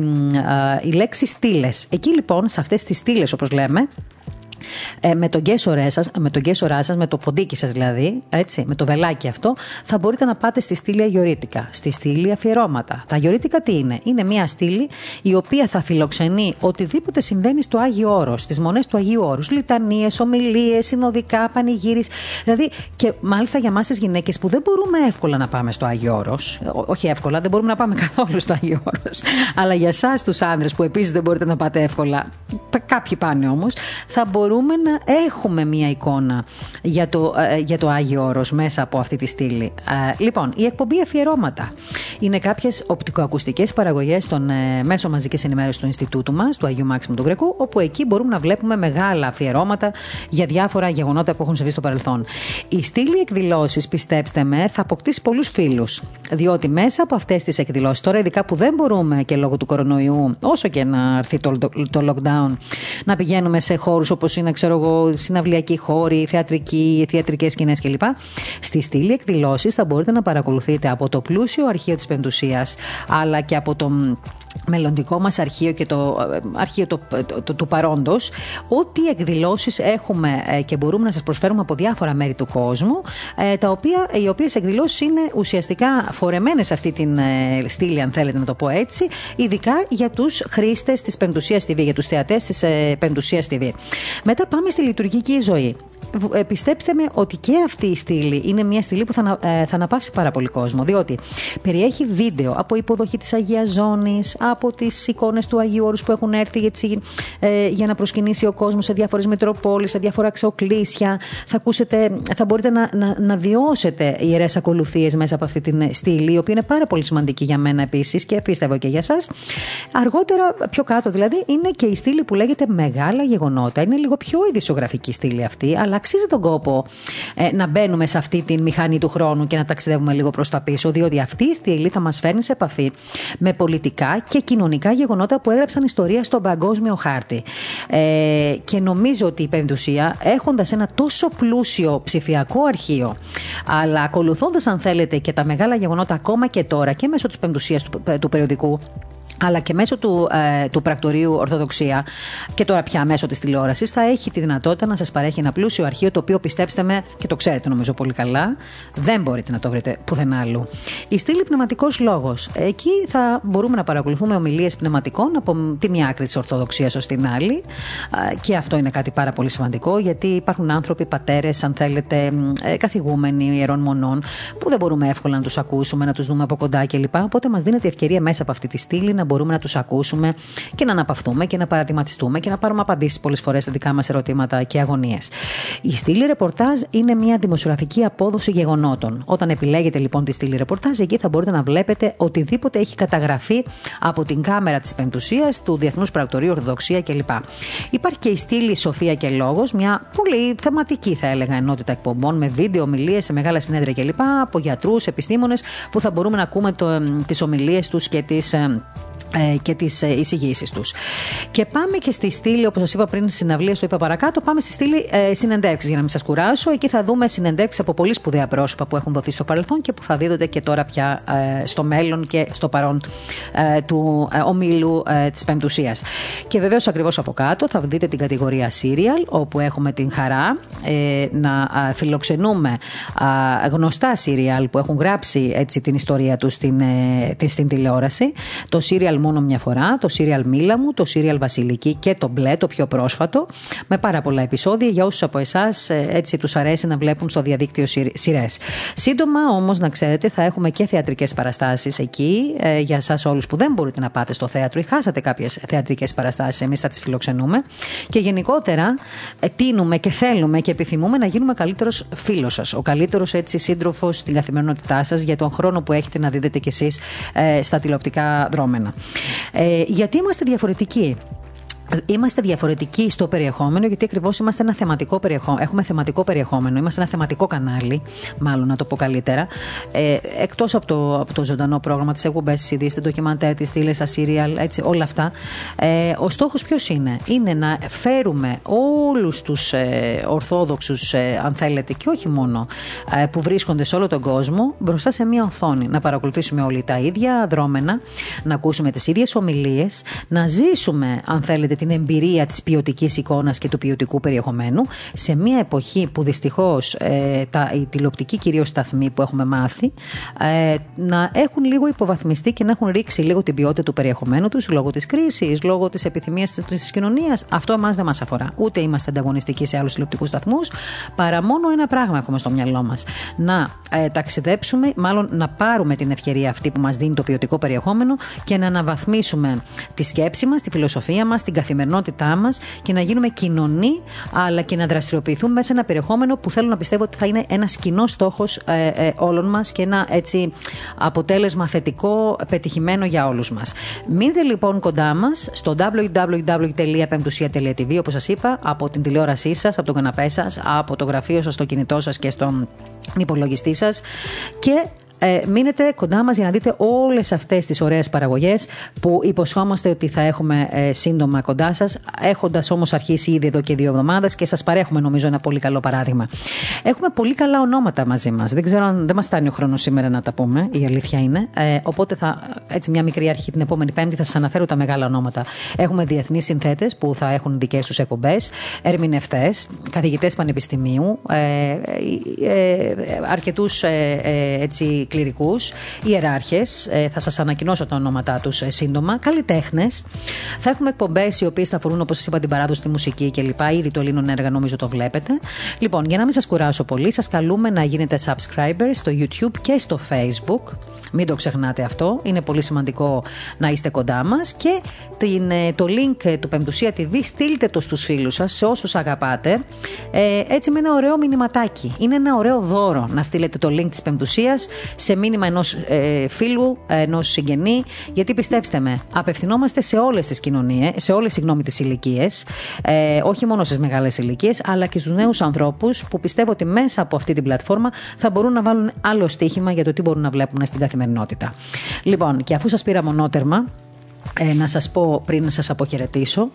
[SPEAKER 1] η λέξη στήλες. Εκεί λοιπόν, σε αυτές τις στήλες, όπως λέμε, ε, με τον κέσορέ σας, με τον κέσορά σας, με το ποντίκι σας δηλαδή, έτσι, με το βελάκι αυτό, θα μπορείτε να πάτε στη στήλη αγιορίτικα, στη στήλη αφιερώματα. Τα αγιορίτικα τι είναι, είναι μια στήλη η οποία θα φιλοξενεί οτιδήποτε συμβαίνει στο Άγιο Όρος, στις μονές του Αγίου Όρους. Λιτανίες, ομιλίες, συνοδικά, πανηγύρις. Δηλαδή, και μάλιστα για εμά τις γυναίκες που δεν μπορούμε εύκολα να πάμε στο Άγιο Όρος, όχι εύκολα, δεν μπορούμε να πάμε καθόλου στο Άγιο Όρος, αλλά για εσάς τους άνδρες που επίσης δεν μπορείτε να πάτε εύκολα, κάποιοι πάνε όμως, θα μπορούμε μπορούμε να έχουμε μία εικόνα για το, ε, για το Άγιο Όρος μέσα από αυτή τη στήλη. Ε, λοιπόν, η εκπομπή αφιερώματα είναι κάποιες οπτικοακουστικές παραγωγές των ε, μέσων μαζικής ενημέρωσης του Ινστιτούτου μας, του Αγίου Μάξιμου του Γκρεκού, όπου εκεί μπορούμε να βλέπουμε μεγάλα αφιερώματα για διάφορα γεγονότα που έχουν συμβεί στο παρελθόν. Η στήλη εκδηλώσεις, πιστέψτε με, θα αποκτήσει πολλούς φίλους, διότι μέσα από αυτές τις εκδηλώσεις, τώρα ειδικά που δεν μπορούμε και λόγω του κορονοϊού, όσο και να έρθει το, το, το lockdown, να πηγαίνουμε σε χώρους όπως είναι, ξέρω εγώ, συναυλιακοί χώροι, θεατρικοί, θεατρικές σκηνές κλπ. Στη στήλη εκδηλώσεις θα μπορείτε να παρακολουθείτε από το πλούσιο αρχείο της Πεντουσίας, αλλά και από το μελλοντικό μας αρχείο και το ε, αρχείο το, το, του παρόντος ό,τι εκδηλώσεις έχουμε ε, και μπορούμε να σας προσφέρουμε από διάφορα μέρη του κόσμου ε, τα οποία, οι οποίες εκδηλώσεις είναι ουσιαστικά φορεμένες σε αυτή την στήλη αν θέλετε να το πω έτσι ειδικά για τους χρήστες της Πεντουσίας TV για τους θεατές της Πεντουσίας TV μετά πάμε στη λειτουργική ζωή. ε, πιστέψτε με ότι και αυτή η στήλη είναι μια στήλη που θα, ε, θα αναπαύσει πάρα πολύ κόσμο. Διότι περιέχει βίντεο από υποδοχή της Αγίας Ζώνης, από τις εικόνες του Αγίου Όρους που έχουν έρθει έτσι, ε, για να προσκυνήσει ο κόσμος σε διάφορες Μητροπόλει, σε διάφορα ξεοκλήσια. Θα, ακούσετε, θα μπορείτε να, να, να βιώσετε ιερές ακολουθίες μέσα από αυτή την στήλη, η οποία είναι πάρα πολύ σημαντική για μένα επίσης και πίστευω και για εσά. Αργότερα, πιο κάτω δηλαδή, είναι και η στήλη που λέγεται Μεγάλα Γεγονότα. Είναι λίγο πιο ειδησιογραφική στήλη αυτή, αλλά αξίζει τον κόπο ε, να μπαίνουμε σε αυτή τη μηχανή του χρόνου και να ταξιδεύουμε λίγο προς τα πίσω, διότι αυτή η στήλη θα μας φέρνει σε επαφή με πολιτικά και κοινωνικά γεγονότα που έγραψαν ιστορία στον παγκόσμιο χάρτη. Ε, και νομίζω ότι η Πεμπτουσία, έχοντας ένα τόσο πλούσιο ψηφιακό αρχείο, αλλά ακολουθώντας, αν θέλετε, και τα μεγάλα γεγονότα ακόμα και τώρα και μέσω της Πεμπτουσίας του, του περιοδικού, αλλά και μέσω του, ε, του πρακτορείου Ορθοδοξία και τώρα πια μέσω της τηλεόρασης θα έχει τη δυνατότητα να σας παρέχει ένα πλούσιο αρχείο το οποίο πιστέψτε με και το ξέρετε νομίζω πολύ καλά, δεν μπορείτε να το βρείτε πουθενά άλλου. Η στήλη πνευματικός λόγος. Εκεί θα μπορούμε να παρακολουθούμε ομιλίες πνευματικών από τη μία άκρη της Ορθοδοξίας ως την άλλη. Και αυτό είναι κάτι πάρα πολύ σημαντικό γιατί υπάρχουν άνθρωποι, πατέρες, αν θέλετε, ε, καθηγούμενοι ιερών μονών που δεν μπορούμε εύκολα να τους ακούσουμε, να τους δούμε από κοντά κλπ. Οπότε μας δίνεται η ευκαιρία μέσα από αυτή τη στήλη να μπορούμε να τους ακούσουμε και να αναπαυτούμε και να παραδειγματιστούμε και να πάρουμε απαντήσεις πολλές φορές στα δικά μας ερωτήματα και αγωνίες. Η στήλη ρεπορτάζ είναι μια δημοσιογραφική απόδοση γεγονότων. Όταν επιλέγετε λοιπόν τη στήλη ρεπορτάζ, εκεί θα μπορείτε να βλέπετε οτιδήποτε έχει καταγραφεί από την κάμερα της Πεντουσίας, του Διεθνούς Πρακτορείου Ορθοδοξία κλπ. Υπάρχει και η στήλη Σοφία και Λόγος, μια πολύ θεματική θα έλεγα ενότητα εκπομπών με βίντεο, ομιλίες σε μεγάλα συνέδρια κλπ. από γιατρούς, επιστήμονες που θα μπορούμε να ακούμε τις ομιλίες τους και τις ε, και τις ε, εισηγήσεις τους. Και πάμε και στη στήλη, όπως σας είπα πριν, συναυλίες, το είπα παρακάτω, πάμε στη στήλη ε, συνεντεύξεις για να μην σας κουράσω. Εκεί θα δούμε συνεντεύξεις από πολύ σπουδαία πρόσωπα που έχουν δοθεί στο παρελθόν και που θα δίδονται και τώρα πια ε, στο μέλλον και στο παρόν ε, του ε, ομίλου ε, της Πεμπτουσίας. Και βεβαίως ακριβώς από κάτω θα δείτε την κατηγορία Serial, όπου έχουμε την χαρά να φιλοξενούμε γνωστά Serial που έχουν γράψει έτσι, την ιστορία τους στην, στην τηλεόραση. Το Serial μόνο μια φορά, το σύριαλ Μίλα μου, το σύριαλ Βασιλική και το Μπλε, το πιο πρόσφατο, με πάρα πολλά επεισόδια για όσους από εσάς έτσι τους αρέσει να βλέπουν στο διαδίκτυο σειρές. Σύντομα όμως, να ξέρετε, θα έχουμε και θεατρικές παραστάσεις εκεί ε, για εσάς όλους που δεν μπορείτε να πάτε στο θέατρο ή χάσατε κάποιες θεατρικές παραστάσεις. Εμείς θα τις φιλοξενούμε. Και γενικότερα ε, τίνουμε και θέλουμε και επιθυμούμε να γίνουμε καλύτερος φίλος σας. Ο καλύτερος έτσι σύντροφος στην καθημερινότητά σας για τον χρόνο που έχετε να δείτε κι εσείς ε, στα τηλεοπτικά δρόμενα. Ε, γιατί είμαστε διαφορετικοί; Είμαστε διαφορετικοί στο περιεχόμενο, γιατί ακριβώς είμαστε ένα θεματικό περιεχόμενο. Έχουμε θεματικό περιεχόμενο, είμαστε ένα θεματικό κανάλι, μάλλον να το πω καλύτερα. Ε, Εκτός από το, από το ζωντανό πρόγραμμα, τις εκπομπές, τις ειδήσεις, ντοκιμαντέρ, τις τήλε, τα σύριαλ, έτσι, όλα αυτά. Ε, ο στόχος ποιος είναι, είναι να φέρουμε όλους τους ε, Ορθόδοξους, ε, αν θέλετε, και όχι μόνο, ε, που βρίσκονται σε όλο τον κόσμο, μπροστά σε μία οθόνη. Να παρακολουθήσουμε όλοι τα ίδια δρόμενα, να ακούσουμε τις ίδιες ομιλίες, να ζήσουμε, αν θέλετε, την εμπειρία της ποιοτικής εικόνας και του ποιοτικού περιεχομένου σε μια εποχή που δυστυχώς ε, οι τηλεοπτικοί κυρίως σταθμοί που έχουμε μάθει ε, να έχουν λίγο υποβαθμιστεί και να έχουν ρίξει λίγο την ποιότητα του περιεχομένου τους λόγω της κρίσης, λόγω της επιθυμίας της κοινωνίας. Αυτό εμάς δεν μας αφορά. Ούτε είμαστε ανταγωνιστικοί σε άλλους τηλεοπτικούς σταθμούς, παρά μόνο ένα πράγμα έχουμε στο μυαλό μας. Να ε, ταξιδέψουμε, μάλλον να πάρουμε την ευκαιρία αυτή που μας δίνει το ποιοτικό περιεχόμενο και να αναβαθμίσουμε τη σκέψη μας, τη φιλοσοφία μας, την καθημερινότητά μας και να γίνουμε κοινωνοί, αλλά και να δραστηριοποιηθούμε μέσα σε ένα περιεχόμενο που θέλω να πιστεύω ότι θα είναι ένας κοινός στόχος ε, ε, όλων μας και ένα έτσι αποτέλεσμα θετικό, πετυχημένο για όλους μας. Μείνετε λοιπόν κοντά μας στο www.pemptusia.tv, όπως σας είπα, από την τηλεόρασή σας, από τον καναπέ σας, από το γραφείο σας, στο κινητό σας και στον υπολογιστή σας και ε, μείνετε κοντά μας για να δείτε όλες αυτές τις ωραίες παραγωγές που υποσχόμαστε ότι θα έχουμε ε, σύντομα κοντά σας. Έχοντας όμως αρχίσει ήδη εδώ και δύο εβδομάδες και σας παρέχουμε νομίζω ένα πολύ καλό παράδειγμα. Έχουμε πολύ καλά ονόματα μαζί μας. Δεν ξέρω αν δεν μας φτάνει ο χρόνος σήμερα να τα πούμε, η αλήθεια είναι. Ε, οπότε θα, έτσι μια μικρή αρχή την επόμενη Πέμπτη θα σας αναφέρω τα μεγάλα ονόματα. Έχουμε διεθνείς συνθέτες που θα έχουν δικές τους εκπομπές, ερμηνευτές, καθηγητές πανεπιστημίου, ε, ε, ε αρκετούς ε, έτσι κληρικούς, ιεράρχες. Ε, θα σας ανακοινώσω τα ονόματά τους ε, σύντομα. Καλλιτέχνες. Θα έχουμε εκπομπές οι οποίες θα αφορούν, όπως σας είπα, την παράδοση, τη μουσική κλπ. Ήδη το Ελλήνων έργα νομίζω το βλέπετε. Λοιπόν, για να μην σας κουράσω πολύ, σας καλούμε να γίνετε subscribers στο YouTube και στο Facebook. Μην το ξεχνάτε αυτό. Είναι πολύ σημαντικό να είστε κοντά μας. Και την, ε, το link του Πεμπτουσία TV στείλτε το στους φίλους σας, σε όσους αγαπάτε. Ε, έτσι με ένα ωραίο μηνυματάκι. Είναι ένα ωραίο δώρο να στείλετε το link της Πεμπτουσίας σε μήνυμα ενός ε, φίλου, ενός συγγενή. Γιατί πιστέψτε με, απευθυνόμαστε σε όλες τις κοινωνίες, σε όλες τις ηλικίες. Ε, όχι μόνο στις μεγάλες ηλικίες, αλλά και στους νέους ανθρώπους που πιστεύω ότι μέσα από αυτή την πλατφόρμα θα μπορούν να βάλουν άλλο στοίχημα για το τι μπορούν να βλέπουν στην καθημερινότητα. Λοιπόν, και αφού σας πήρα μονότερμα, ε, να σας πω πριν να σας αποχαιρετήσω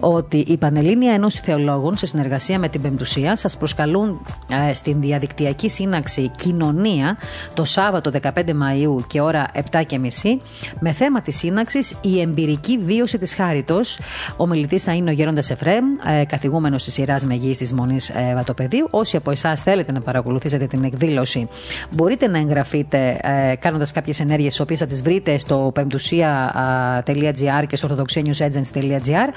[SPEAKER 1] ότι η Πανελλήνια Ένωση Θεολόγων σε συνεργασία με την Πεμπτουσία σας προσκαλούν ε, στην διαδικτυακή σύναξη Κοινωνία το Σάββατο 15 Μαΐου και ώρα 7.30 με θέμα της σύναξης η εμπειρική βίωση της Χάριτος. Ο μιλητής θα είναι ο Γέροντας Εφρέμ, ε, καθηγούμενος της σειράς Μεγής της Μονής ε, Βατοπεδίου. Όσοι από εσάς θέλετε να παρακολουθήσετε την εκδήλωση μπορείτε να εγγραφείτε ε, κάνοντας κάποιες ενέργειες τις οποίες θα τις βρείτε στο πεμπτουσία.com και στο orthodoxeniusagents.gr.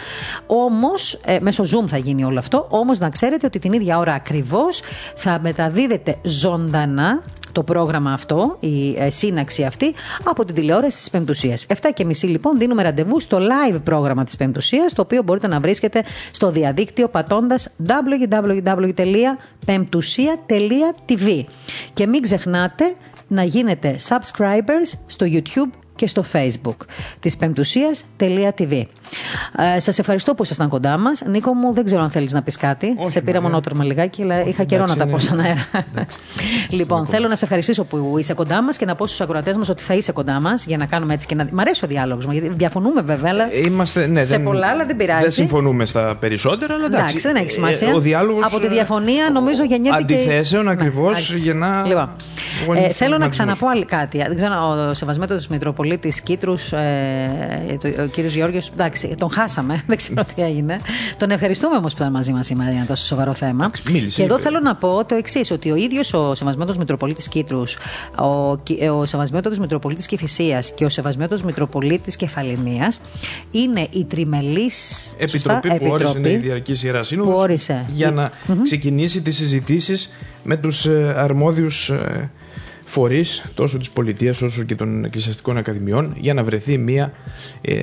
[SPEAKER 1] Όμως, ε, μέσω Zoom θα γίνει όλο αυτό. Όμως να ξέρετε ότι την ίδια ώρα ακριβώς θα μεταδίδεται ζωντανά το πρόγραμμα αυτό, η ε, σύναξη αυτή, από την τηλεόραση της Πεμπτουσίας. 7 και μισή λοιπόν δίνουμε ραντεβού στο live πρόγραμμα της Πεμπτουσίας, το οποίο μπορείτε να βρίσκετε στο διαδίκτυο πατώντας www.pemptusia.tv. Και μην ξεχνάτε να γίνετε subscribers στο YouTube και στο facebook της πεμπτουσίας.tv. Ε, σας ευχαριστώ που ήσασταν κοντά μας. Νίκο μου, δεν ξέρω αν θέλεις να πεις κάτι. σε πήρα μονότρομα λιγάκι, αλλά είχα καιρό να τα πω στον αέρα. λοιπόν, θέλω να σε ευχαριστήσω που είσαι κοντά μας και να πω στους ακροατές μας ότι θα είσαι κοντά μας για να κάνουμε έτσι και να... Μ' αρέσει ο διάλογος μου, γιατί διαφωνούμε βέβαια, αλλά
[SPEAKER 2] ε, Είμαστε, ναι,
[SPEAKER 1] σε πολλά, αλλά δεν πειράζει.
[SPEAKER 2] Δεν συμφωνούμε στα περισσότερα, αλλά εντάξει.
[SPEAKER 1] εντάξει δεν έχει σημασία.
[SPEAKER 2] Ε, ο διάλογος,
[SPEAKER 1] Από τη διαφωνία νομίζω γεννιέται και...
[SPEAKER 2] Αντιθέσεων ναι, ακριβώς για να...
[SPEAKER 1] Λοιπόν, ε, θέλω να ξαναπώ κάτι. Δεν ξέρω, ο Σεβασμέτος Μητροπολίτη πολίτης Κίτρου, ε, ο κύριος Γιώργο. Εντάξει, τον χάσαμε, δεν ξέρω τι έγινε. Τον ευχαριστούμε όμως που ήταν μαζί μας σήμερα για ένα τόσο σοβαρό θέμα.
[SPEAKER 2] Μίλησε,
[SPEAKER 1] και εδώ θέλω να πω το εξής, ότι ο ίδιος ο Σεβασμένο Μητροπολίτης Κίτρου, ο, ο Σεβασμένο Μητροπολίτης Κυφυσία και ο Σεβασμένο Μητροπολίτης Κεφαληνία είναι η τριμελής
[SPEAKER 2] επιτροπή, που όρισε η Διαρκή Ιερά Σύνοδος για να ξεκινήσει τις συζητήσεις με τους ε, αρμόδιους ε, φορείς τόσο της πολιτείας όσο και των εκκλησιαστικών ακαδημιών για να βρεθεί μια ε,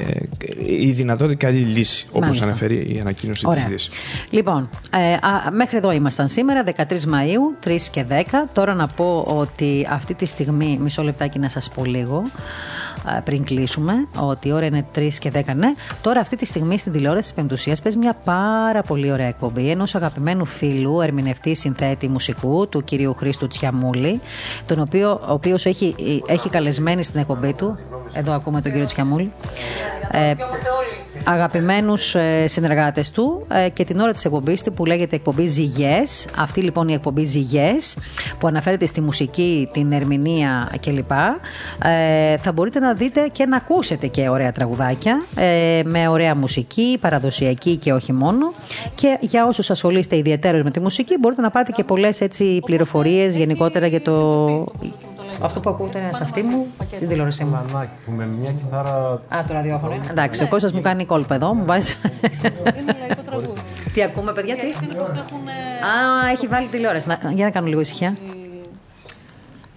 [SPEAKER 2] η δυνατότητα καλή λύση, όπως αναφέρει η ανακοίνωση της Δύσης.
[SPEAKER 1] Λοιπόν, ε, α, μέχρι εδώ ήμασταν σήμερα, 13 Μαου, 3 και 10. Τώρα να πω ότι αυτή τη στιγμή, μισό λεπτάκι να σας πω λίγο πριν κλείσουμε, ότι η ώρα είναι 3 και 10, ναι. Τώρα, αυτή τη στιγμή στην τηλεόραση της Πεμπτουσίας παίζει μια πάρα πολύ ωραία εκπομπή ενός αγαπημένου φίλου, ερμηνευτή συνθέτη μουσικού, του κυρίου Χρήστου Τσιαμούλη, τον οποίο, ο οποίος έχει, έχει καλεσμένη στην εκπομπή του. Εδώ ακούμε τον κύριο Τσιαμούλη. Ε, αγαπημένους ε, συνεργάτες του ε, και την ώρα της εκπομπής που λέγεται εκπομπή Ζυγές. Αυτή λοιπόν η εκπομπή Ζυγές που αναφέρεται στη μουσική, την ερμηνεία κλπ. Ε, θα μπορείτε να δείτε και να ακούσετε και ωραία τραγουδάκια ε, με ωραία μουσική, παραδοσιακή και όχι μόνο. Και για όσους ασχολείστε ιδιαίτερως με τη μουσική μπορείτε να πάρετε και πολλές έτσι πληροφορίες γενικότερα για το αυτό που ακούτε στα αυτή μου, την τηλεόρασή μου.
[SPEAKER 4] Μανάκι που με μια κιθάρα.
[SPEAKER 1] Α, το ραδιόφωνο είναι. Εντάξει, ο Κώστας μου κάνει κόλπα εδώ, μου βάζει.
[SPEAKER 5] Είναι λαϊκό τραγούδι.
[SPEAKER 1] Τι ακούμε, παιδιά, τι; Α, έχει βάλει τηλεόραση. Για να κάνω λίγο ησυχία.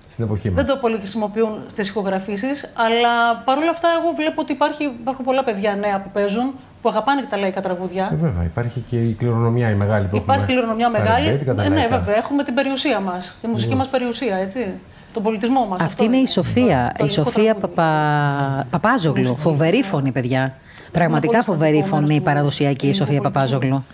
[SPEAKER 4] Στην εποχή
[SPEAKER 5] Δεν το πολύ χρησιμοποιούν στις ηχογραφήσεις, αλλά παρόλα αυτά, εγώ βλέπω ότι υπάρχει, υπάρχουν πολλά παιδιά νέα που παίζουν που αγαπάνε και τα λαϊκά τραγούδια.
[SPEAKER 4] Ε, βέβαια, υπάρχει και η κληρονομιά η μεγάλη που
[SPEAKER 5] Υπάρχει κληρονομιά μεγάλη. Ε, ναι, βέβαια, έχουμε την περιουσία μας, τη μουσική μας περιουσία, έτσι τον πολιτισμό μας.
[SPEAKER 1] Αυτή είναι η Σοφία. η Σοφία Παπα... Παπάζογλου. Φοβερή φωνή, παιδιά. Πραγματικά φοβερή φωνή παραδοσιακή η Σοφία Παπάζογλου.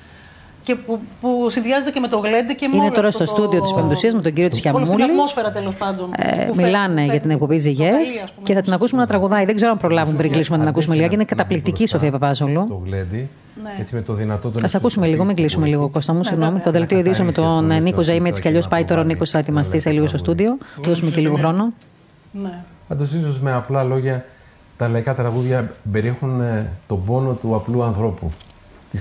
[SPEAKER 5] Και που, που συνδυάζεται και με το γλέντε και με
[SPEAKER 1] Είναι τώρα στο στούντιο της Πεμπτουσία με τον κύριο Τσιαμούλη.
[SPEAKER 5] Όλη ατμόσφαιρα τέλος πάντων.
[SPEAKER 1] Ε, μιλάνε για την εκπομπή Ζυγές και θα την ακούσουμε να τραγουδάει. Δεν ξέρω αν προλάβουμε πριν κλείσουμε να την ακούσουμε λίγα. Είναι καταπληκτική η Σοφία Παπάζογλου.
[SPEAKER 4] Το γλέντι. Ναι. Έτσι με το δυνατό
[SPEAKER 1] τον Θα ακούσουμε λίγο, μην κλείσουμε λίγο, Κώστα μου. Ναι, Συγγνώμη. Το δελτίο ειδήσεων με τον Νίκος Ζαήμι, έτσι κι αλλιώς πάει τώρα ο Νίκος θα ετοιμαστεί σε λίγο στο στούντιο. Του δώσουμε και λίγο χρόνο.
[SPEAKER 4] Ναι. Πάντως, ίσως με απλά λόγια, τα λαϊκά τραγούδια περιέχουν ε, τον πόνο του απλού ανθρώπου.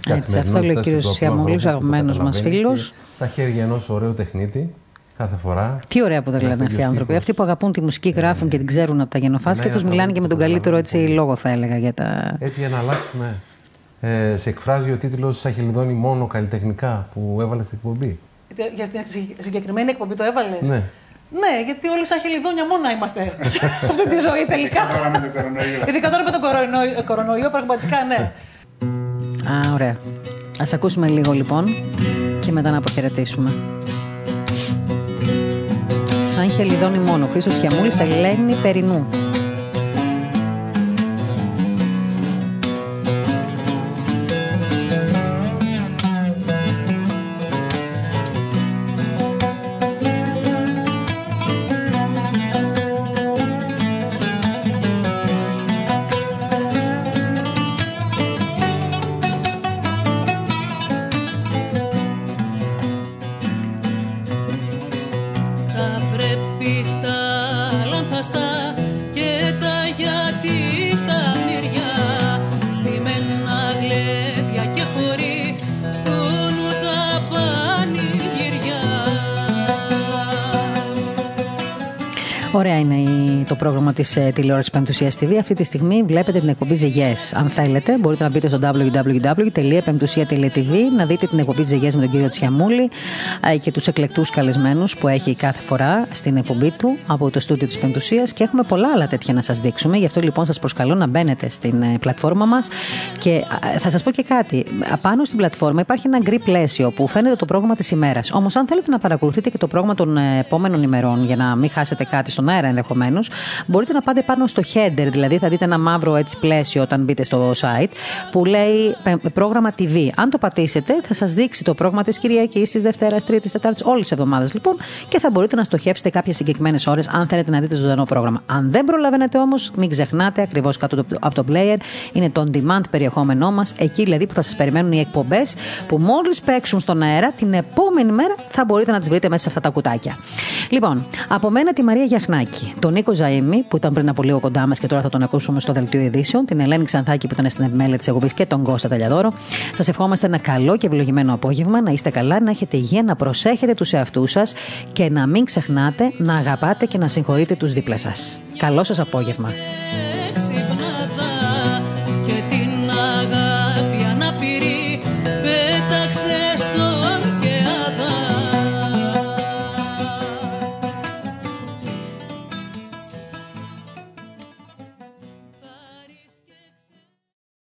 [SPEAKER 1] Έτσι, αυτό λέει ο κύριος Σιαμούλη, αγαπημένος μας φίλος.
[SPEAKER 4] Στα χέρια ενός ωραίου τεχνίτη κάθε φορά.
[SPEAKER 1] Τι ωραία που τα λένε αυτοί οι άνθρωποι. Αυτοί που αγαπούν τη μουσική, γράφουν και την ξέρουν από τα γενοφάσκια
[SPEAKER 4] Ναι,
[SPEAKER 1] τους, μιλάνε και με τον καλύτερο έτσι
[SPEAKER 4] πολύ.
[SPEAKER 1] λόγο, θα έλεγα. Για τα...
[SPEAKER 4] Έτσι για να αλλάξουμε. Ε, σε εκφράζει ο τίτλος Σαχελιδόνι μόνο καλλιτεχνικά που έβαλες στην εκπομπή.
[SPEAKER 5] Για την συγκεκριμένη εκπομπή το έβαλες;
[SPEAKER 4] Ναι.
[SPEAKER 5] Ναι, γιατί όλοι σαν χελιδόνια μόνα είμαστε σε αυτή τη ζωή τελικά. Ειδικά τώρα με τον κορονοϊό, κορονοϊό πραγματικά ναι.
[SPEAKER 1] Α, ωραία. Ας ακούσουμε λίγο λοιπόν και μετά να αποχαιρετήσουμε. Σαν χελιδόνι μόνο, Χρήστος Χιαμούλης, Ελένη Περινού. Της ε, τηλεόρασης Πεμπτουσία TV. Αυτή τη στιγμή βλέπετε την εκπομπή Ζεγιές. Αν θέλετε, μπορείτε να μπείτε στο www.πεμπτουσία.tv να δείτε την εκπομπή Ζεγιές με τον κύριο Τσιαμούλη ε, και τους εκλεκτούς καλεσμένους που έχει κάθε φορά στην εκπομπή του από το στούντιο της Πεμπτουσία. Και έχουμε πολλά άλλα τέτοια να σας δείξουμε. Γι' αυτό λοιπόν σας προσκαλώ να μπαίνετε στην ε, πλατφόρμα μας. Και ε, θα σας πω και κάτι. Απάνω στην πλατφόρμα υπάρχει ένα γκρι πλαίσιο που φαίνεται το πρόγραμμα της ημέρας. Όμως, αν θέλετε να παρακολουθείτε και το πρόγραμμα των ε, επόμενων ημερών για να μην χάσετε κάτι στον αέρα ενδεχομένως, μπορείτε να πάτε πάνω στο header, δηλαδή θα δείτε ένα μαύρο έτσι πλαίσιο όταν μπείτε στο site που λέει πε- πρόγραμμα TV. Αν το πατήσετε, θα σας δείξει το πρόγραμμα της Κυριακής, της Δευτέρας, Τρίτης, Τετάρτης, όλες τις εβδομάδες λοιπόν και θα μπορείτε να στοχεύσετε κάποιες συγκεκριμένες ώρες αν θέλετε να δείτε ζωντανό πρόγραμμα. Αν δεν προλαβαίνετε όμως, μην ξεχνάτε ακριβώς κάτω το- από το player είναι το on demand περιεχόμενό μας, εκεί δηλαδή που θα σας περιμένουν οι εκπομπές που μόλις παίξουν στον αέρα την επόμενη μέρα θα μπορείτε να τις βρείτε μέσα σε αυτά τα κουτάκια. Λοιπόν, από μένα τη Μαρία Γιαχνάκη, τον Νίκο Ζαήμι που ήταν πριν από λίγο κοντά μας και τώρα θα τον ακούσουμε στο δελτίο ειδήσεων, την Ελένη Ξανθάκη που ήταν στην επιμέλεια της εκπομπής και τον Κώστα Ταλιαδόρο. Σας ευχόμαστε ένα καλό και ευλογημένο απόγευμα, να είστε καλά, να έχετε υγεία, να προσέχετε τους εαυτούς σας και να μην ξεχνάτε να αγαπάτε και να συγχωρείτε τους δίπλα σας. Καλό σας απόγευμα.
[SPEAKER 6] Έξι